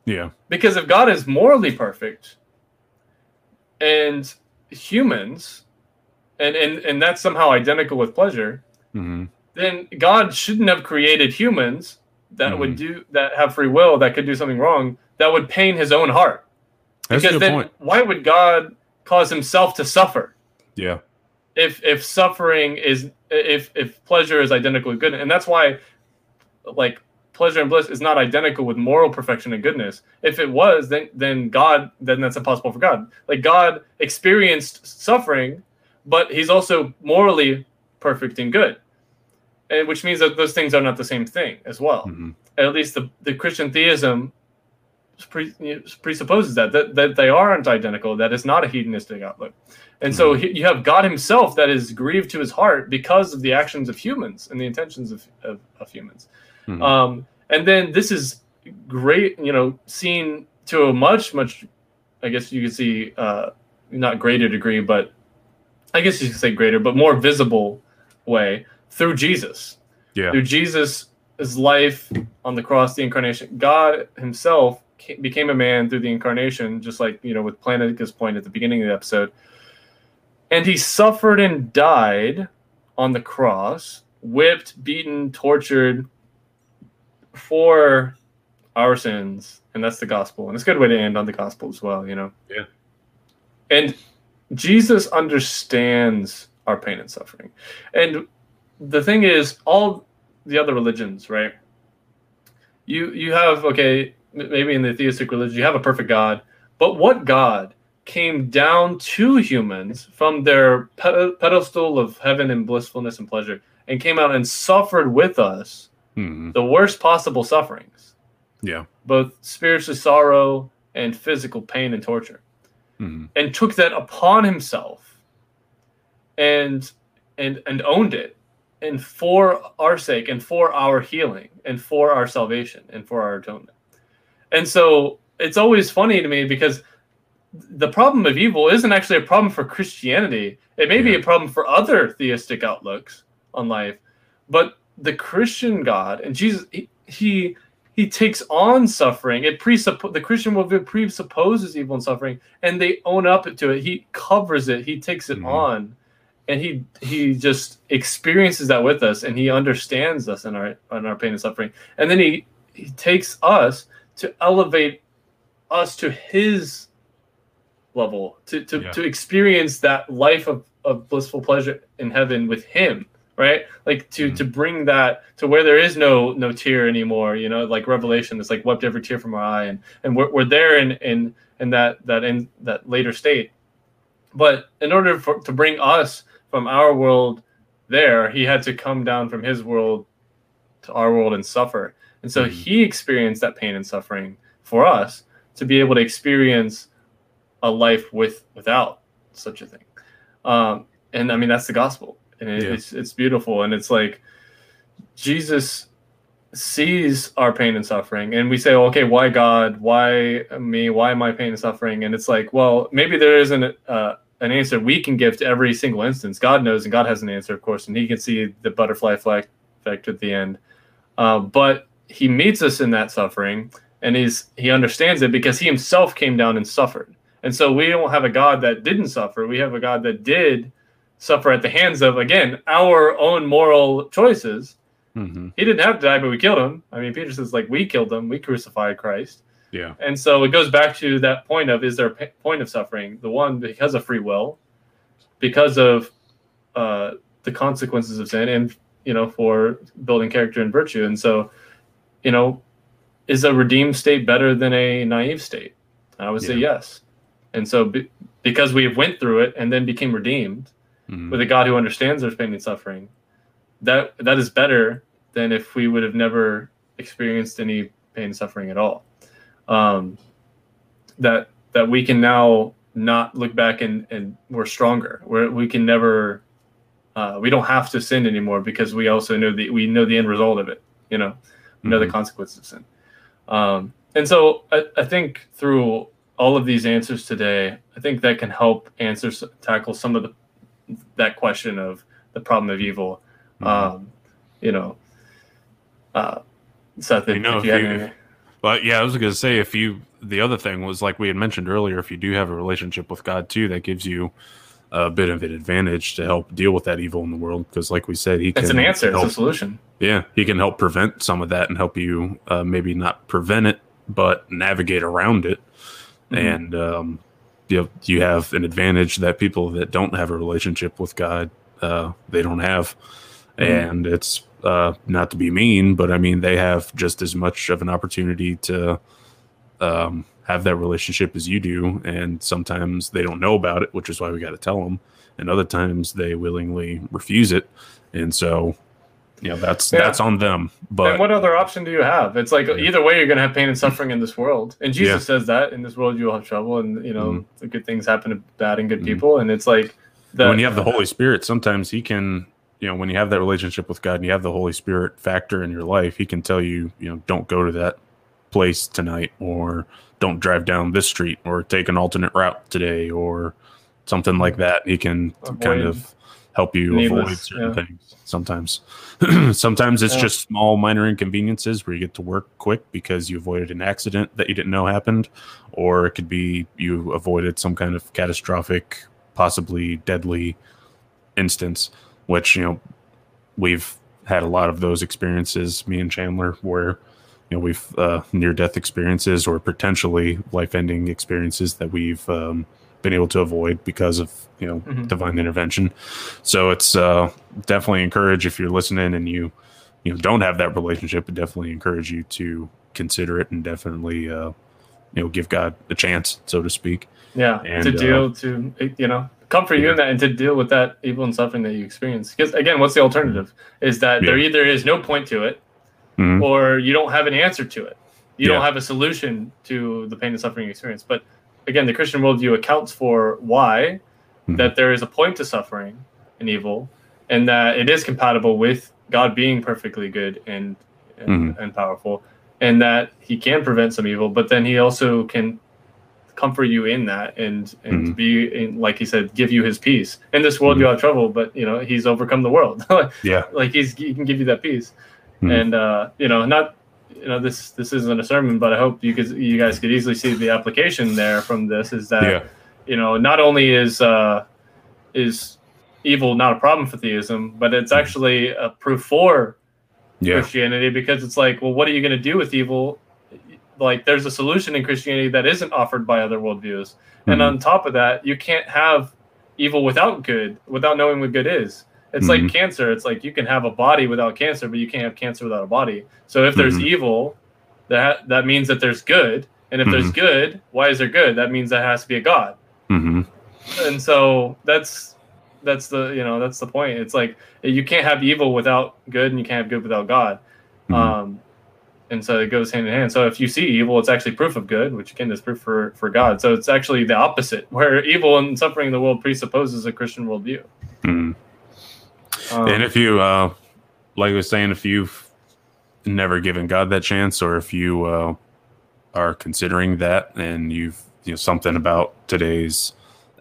Yeah. Because if God is morally perfect and humans and and, and that's somehow identical with pleasure, hmm then God shouldn't have created humans that would mm-hmm. do that have free will that could do something wrong that would pain his own heart. That's a because good then point. why would God cause himself to suffer? Yeah. if if suffering is if if pleasure is identical with goodness and that's why like pleasure and bliss is not identical with moral perfection and goodness if it was then then god then that's impossible for god like god experienced suffering but he's also morally perfect and good which means that those things are not the same thing as well. Hmm at least the, the christian theism pre, presupposes that, that that they aren't identical that it's not a hedonistic outlook. And so he, you have god himself that is grieved to his heart because of the actions of humans and the intentions of, of, of humans. Mhm. um, and then this is great you know seen to a much much i guess you could see uh, not greater degree but i guess you could say greater but more visible way through jesus Yeah. through Jesus' life on the cross, the incarnation, God Himself ca- became a man through the incarnation, just like you know with Plantinga's point at the beginning of the episode. And He suffered and died on the cross, whipped, beaten, tortured for our sins, and that's the gospel. And it's a good way to end on the gospel as well, you know. Yeah. And Jesus understands our pain and suffering, and the thing is, all the other religions, right? You you have okay, maybe in the theistic religion, you have a perfect God, but what God came down to humans from their pe- pedestal of heaven and blissfulness and pleasure, and came out and suffered with us hmm. the worst possible sufferings, Yeah. both spiritual sorrow and physical pain and torture. Hmm. And took that upon himself and and and owned it and for our sake and for our healing and for our salvation and for our atonement and so it's always funny to me because the problem of evil isn't actually a problem for christianity it may be a problem for other theistic outlooks on life but the christian god and jesus he he, he takes on suffering it presupp- the christian worldview presupposes evil and suffering and they own up to it. He covers it. He takes it Mhm. on, and he he just experiences that with us, and he understands us in our in our pain and suffering. And then he he takes us to elevate us to his level to to, Yeah. to experience that life of, of blissful pleasure in heaven with him right like to Mhm. to bring that to where there is no no tear anymore you know like revelation it's like wept every tear from our eye and and we're, we're there in in in that that in that later state but in order for to bring us from our world there he had to come down from his world to our world and suffer. And so Mhm. he experienced that pain and suffering for us to be able to experience a life with without such a thing. Um and i mean that's the gospel. And it, Yeah. it's it's beautiful. And it's like jesus sees our pain and suffering and we say okay why god? Why me? Why my pain and suffering? And it's like well maybe there isn't uh, an answer we can give to every single instance. God knows and god has an answer of course and he can see the butterfly effect at the end. Uh, but he meets us in that suffering and he's he understands it because he himself came down and suffered. And so we don't have a god that didn't suffer. We have a god that did suffer at the hands of again our own moral choices. Hmm he didn't have to die, but we killed him. I mean, Peter says like we killed him, we crucified Christ, Yeah. and so it goes back to that point of is there a point of suffering? The one because of free will, because of uh, the consequences of sin, and you know for building character and virtue. And so, you know, is a redeemed state better than a naive state? I would say yes. And so, be, because we went through it and then became redeemed, hmm with a God who understands their pain and suffering, that that is better than if we would have never experienced any pain and suffering at all. Um, that that we can now not look back and and we're stronger. Where we can never, uh, we don't have to sin anymore because we also know the we know the end result of it. You know, we know the Mhm. consequences of sin. Um, and so I, I think through all of these answers today, I think that can help answer tackle some of the that question of the problem of evil. Mm-hmm. Um, you know, uh, Seth, if, you know, if you, if you well, yeah, I was going to say if you the other thing was like we had mentioned earlier, if you do have a relationship with God too, that gives you a bit of an advantage to help deal with that evil in the world. Because, like we said, he it's an answer, help, it's a solution. Yeah, he can help prevent some of that and help you uh, maybe not prevent it, but navigate around it. Mm-hmm. And um, you you have an advantage that people that don't have a relationship with God uh, they don't have, mm-hmm. and it's uh, not to be mean, but I mean they have just as much of an opportunity to um, have that relationship as you do, and sometimes they don't know about it, which is why we got to tell them, and other times they willingly refuse it, and so you know that's yeah. that's on them. But and what other option do you have? It's like either way, you're gonna have pain and suffering in this world, and Jesus yeah. says that in this world you'll have trouble, and you know mm-hmm. the good things happen to bad and good mm-hmm. people, and it's like the, when you have the Holy Spirit, sometimes He can you know when you have that relationship with God and you have the Holy Spirit factor in your life, He can tell you you know don't go to that place tonight or don't drive down this street or take an alternate route today or something like that. He can avoid kind of help you avoid certain yeah. things sometimes. [CLEARS THROAT] sometimes it's yeah. just small minor inconveniences where you get to work quick because you avoided an accident that you didn't know happened or it could be you avoided some kind of catastrophic possibly deadly instance which you know we've had a lot of those experiences me and Chandler where you know we've uh, near death experiences or potentially life ending experiences that we've um, been able to avoid because of you know mm-hmm. divine intervention. So it's uh, definitely encourage if you're listening and you you know don't have that relationship, but definitely encourage you to consider it and definitely uh, you know give God a chance, so to speak. Yeah, and, to deal uh, to you know comfort you in that and to deal with that evil and suffering that you experience. Because again, what's the alternative? Is that yeah. there either is no point to it mm-hmm. or you don't have an answer to it. You yeah. don't have a solution to the pain and suffering you experience. But again, the Christian worldview accounts for why mm-hmm. that there is a point to suffering and evil, and that it is compatible with God being perfectly good and and, mm-hmm. and powerful, and that He can prevent some evil, but then He also can comfort you in that and and mm-hmm. be in, like he said give you his peace in this world mm-hmm. you have trouble but you know he's overcome the world [LAUGHS] yeah like he's he can give you that peace mm-hmm. and uh, you know, not you know this this isn't a sermon, but I hope you could you guys could easily see the application there from this is that yeah. you know not only is uh, is evil not a problem for theism, but it's mm-hmm. actually a proof for yeah. Christianity because it's like, well, what are you going to do with evil? Like, there's a solution in Christianity that isn't offered by other worldviews, mm-hmm. and on top of that, you can't have evil without good, without knowing what good is. It's mm-hmm. like cancer. It's like you can have a body without cancer, but you can't have cancer without a body. So if there's mm-hmm. evil, that that means that there's good. And if mm-hmm. there's good, why is there good? That means that has to be a god. Mm-hmm. And so that's that's the you know that's the point. It's like you can't have evil without good, and you can't have good without God. Mm-hmm. Um, and so it goes hand in hand. So if you see evil, it's actually proof of good, which again is proof for for God. So it's actually the opposite, where evil and suffering in the world presupposes a Christian worldview. Mm-hmm. Um, and if you, uh, like I was saying, if you've never given God that chance, or if you uh, are considering that, and you've you know something about today's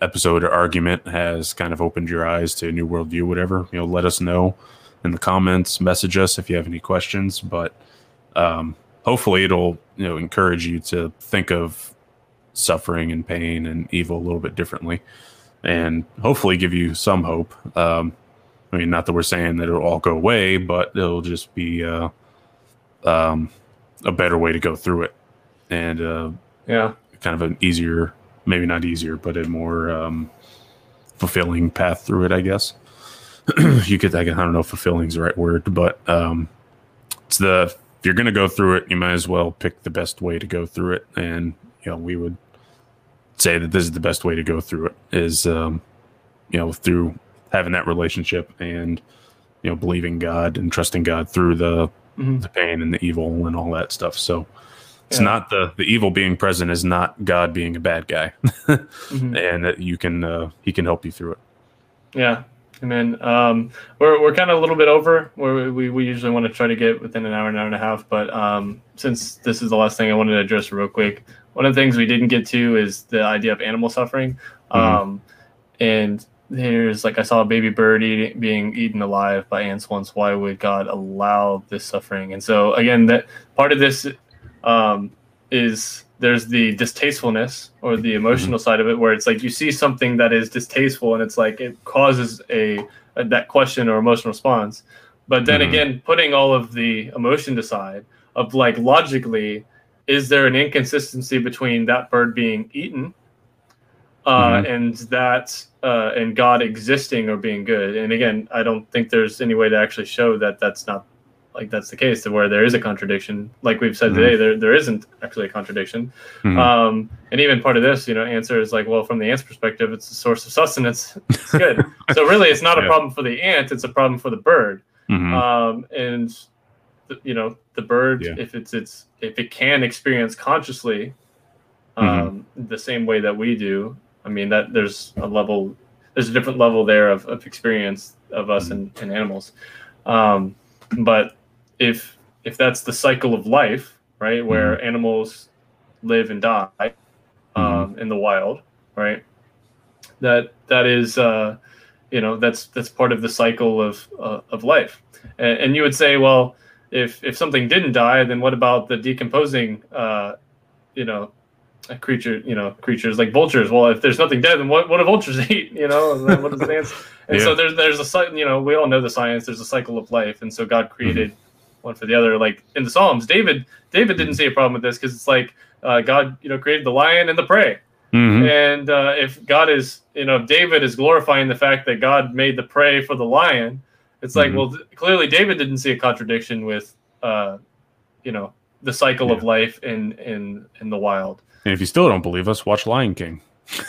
episode or argument has kind of opened your eyes to a new worldview, whatever, you know, let us know in the comments. Message us if you have any questions. But um, hopefully, it'll you know encourage you to think of suffering and pain and evil a little bit differently, and hopefully give you some hope. Um, I mean, not that we're saying that it'll all go away, but it'll just be uh, um, a better way to go through it, and uh, yeah, kind of an easier, maybe not easier, but a more um, fulfilling path through it, I guess. [CLEARS THROAT] you could, I don't know if fulfilling is the right word, but um, it's the if you're going to go through it, you might as well pick the best way to go through it, and you know, we would say that this is the best way to go through it is um, you know through having that relationship and you know believing God and trusting God through the mm-hmm. the pain and the evil and all that stuff. So it's yeah. not the the evil being present is not God being a bad guy, [LAUGHS] mm-hmm. and that you can uh, he can help you through it. Yeah, Amen. Um, we're we're kind of a little bit over where we, we usually want to try to get within an hour, an hour and a half. But um, since this is the last thing I wanted to address real quick, one of the things we didn't get to is the idea of animal suffering. Mhm. Um, and there's like I saw a baby bird eating, being eaten alive by ants once. Why would God allow this suffering? And so again, that part of this um, is there's the distastefulness or the emotional side of it, where it's like you see something that is distasteful, and it's like it causes a, a that question or emotional response. But then Mhm. again, putting all of the emotion aside, of like logically, is there an inconsistency between that bird being eaten uh, Mhm. and that uh, and God existing or being good? And again, I don't think there's any way to actually show that that's not like that's the case to where there is a contradiction. Like we've said Mhm. today, there there isn't actually a contradiction. Mhm. Um, and even part of this, you know, answer is like, well, from the ant's perspective, it's a source of sustenance. [LAUGHS] It's good. so really, it's not a problem for the ant; it's a problem for the bird. Mhm. Um, and th- you know, the bird, Yeah. if it's it's if it can experience consciously, um, Mm-hmm. the same way that we do. I mean, that there's a level, there's a different level there of, of experience of us and, and animals. Um, but if if that's the cycle of life, right, where animals live and die um, in the wild, right, that that is, uh, you know, that's that's part of the cycle of uh, of life. And, and you would say, well, if if something didn't die, then what about the decomposing, uh, you know, a creature, you know, creatures like vultures. Well, if there's nothing dead, then what, what do vultures [LAUGHS] eat? You know, and what does the [LAUGHS] ants? And Yeah. so there's there's a you know we all know the science. There's a cycle of life, and so God created one for the other. Like in the Psalms, David David didn't see a problem with this because it's like uh, God you know created the lion and the prey, Mhm. and uh, if God is you know if David is glorifying the fact that God made the prey for the lion, it's like Mhm. well th- clearly David didn't see a contradiction with uh, you know the cycle of life in in in the wild. And if you still don't believe us, watch Lion King. [LAUGHS]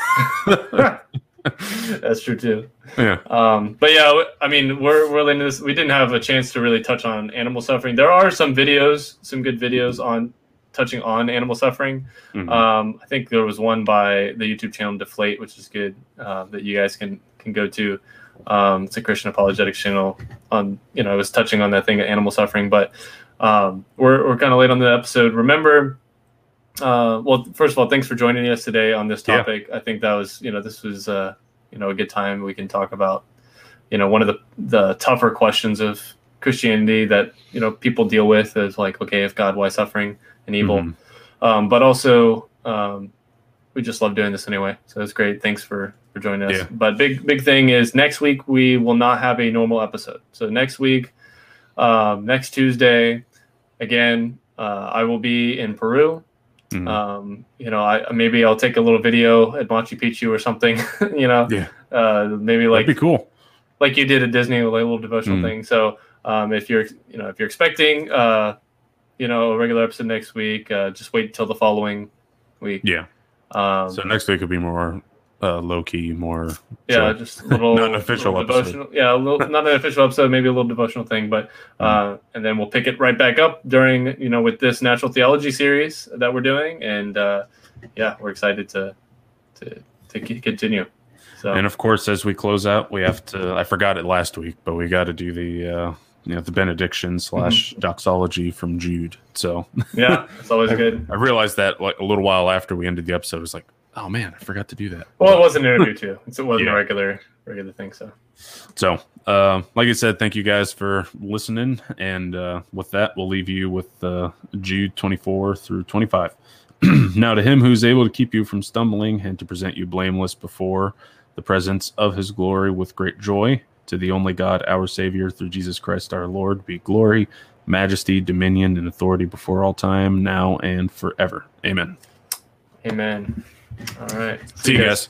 [LAUGHS] [LAUGHS] That's true too. Yeah. Um, but yeah, I mean, we're we're into this. We didn't have a chance to really touch on animal suffering. There are some videos, some good videos on touching on animal suffering. Mhm. Um, I think there was one by the YouTube channel Deflate, which is good uh, that you guys can can go to. Um, it's a Christian apologetics channel. On you know, it was touching on that thing of animal suffering, but um, we're we're kind of late on the episode. Remember, uh, well, first of all, thanks for joining us today on this Yeah. topic. I think that was you know this was uh, you know a good time we can talk about you know one of the the tougher questions of Christianity that you know people deal with is like okay if God why suffering and evil Mhm. um, but also um, we just love doing this anyway so it's great thanks for for joining us Yeah. but big big thing is next week we will not have a normal episode so next week um, next tuesday again uh, i will be in peru Mhm. um, you know I, maybe i'll take a little video at machu picchu or something [LAUGHS] you know Yeah. uh, maybe like That'd be cool. like you did at Disney, like a little devotional Mm. thing. So um, if you're you know if you're expecting uh, you know a regular episode next week, uh, just wait till the following week. Yeah. Um, So next week could be more uh, low key, more. yeah, just a little [LAUGHS] Not an official little episode. devotional. Yeah, a little, not an official episode, maybe a little devotional thing, but Mm. uh, and then we'll pick it right back up during you know with this natural theology series that we're doing, and uh, yeah, we're excited to to to continue. So And of course, as we close out, we have to. I forgot it last week, but we got to do the uh, you know the benediction slash doxology from Jude. So yeah, it's always [LAUGHS] good. I realized that like a little while after we ended the episode, I was like, oh man, I forgot to do that. Well, it was an interview too. It's- It wasn't Yeah. a regular regular thing. So. So, uh, like I said, thank you guys for listening. And uh, with that, we'll leave you with uh, Jude 24 through 25. [CLEARS THROAT] now, to him who's able to keep you from stumbling and to present you blameless before the presence of his glory with great joy, to the only God, our Savior, through Jesus Christ our Lord, be glory, majesty, dominion, and authority before all time, now and forever. Amen. Amen. All right. See you guys.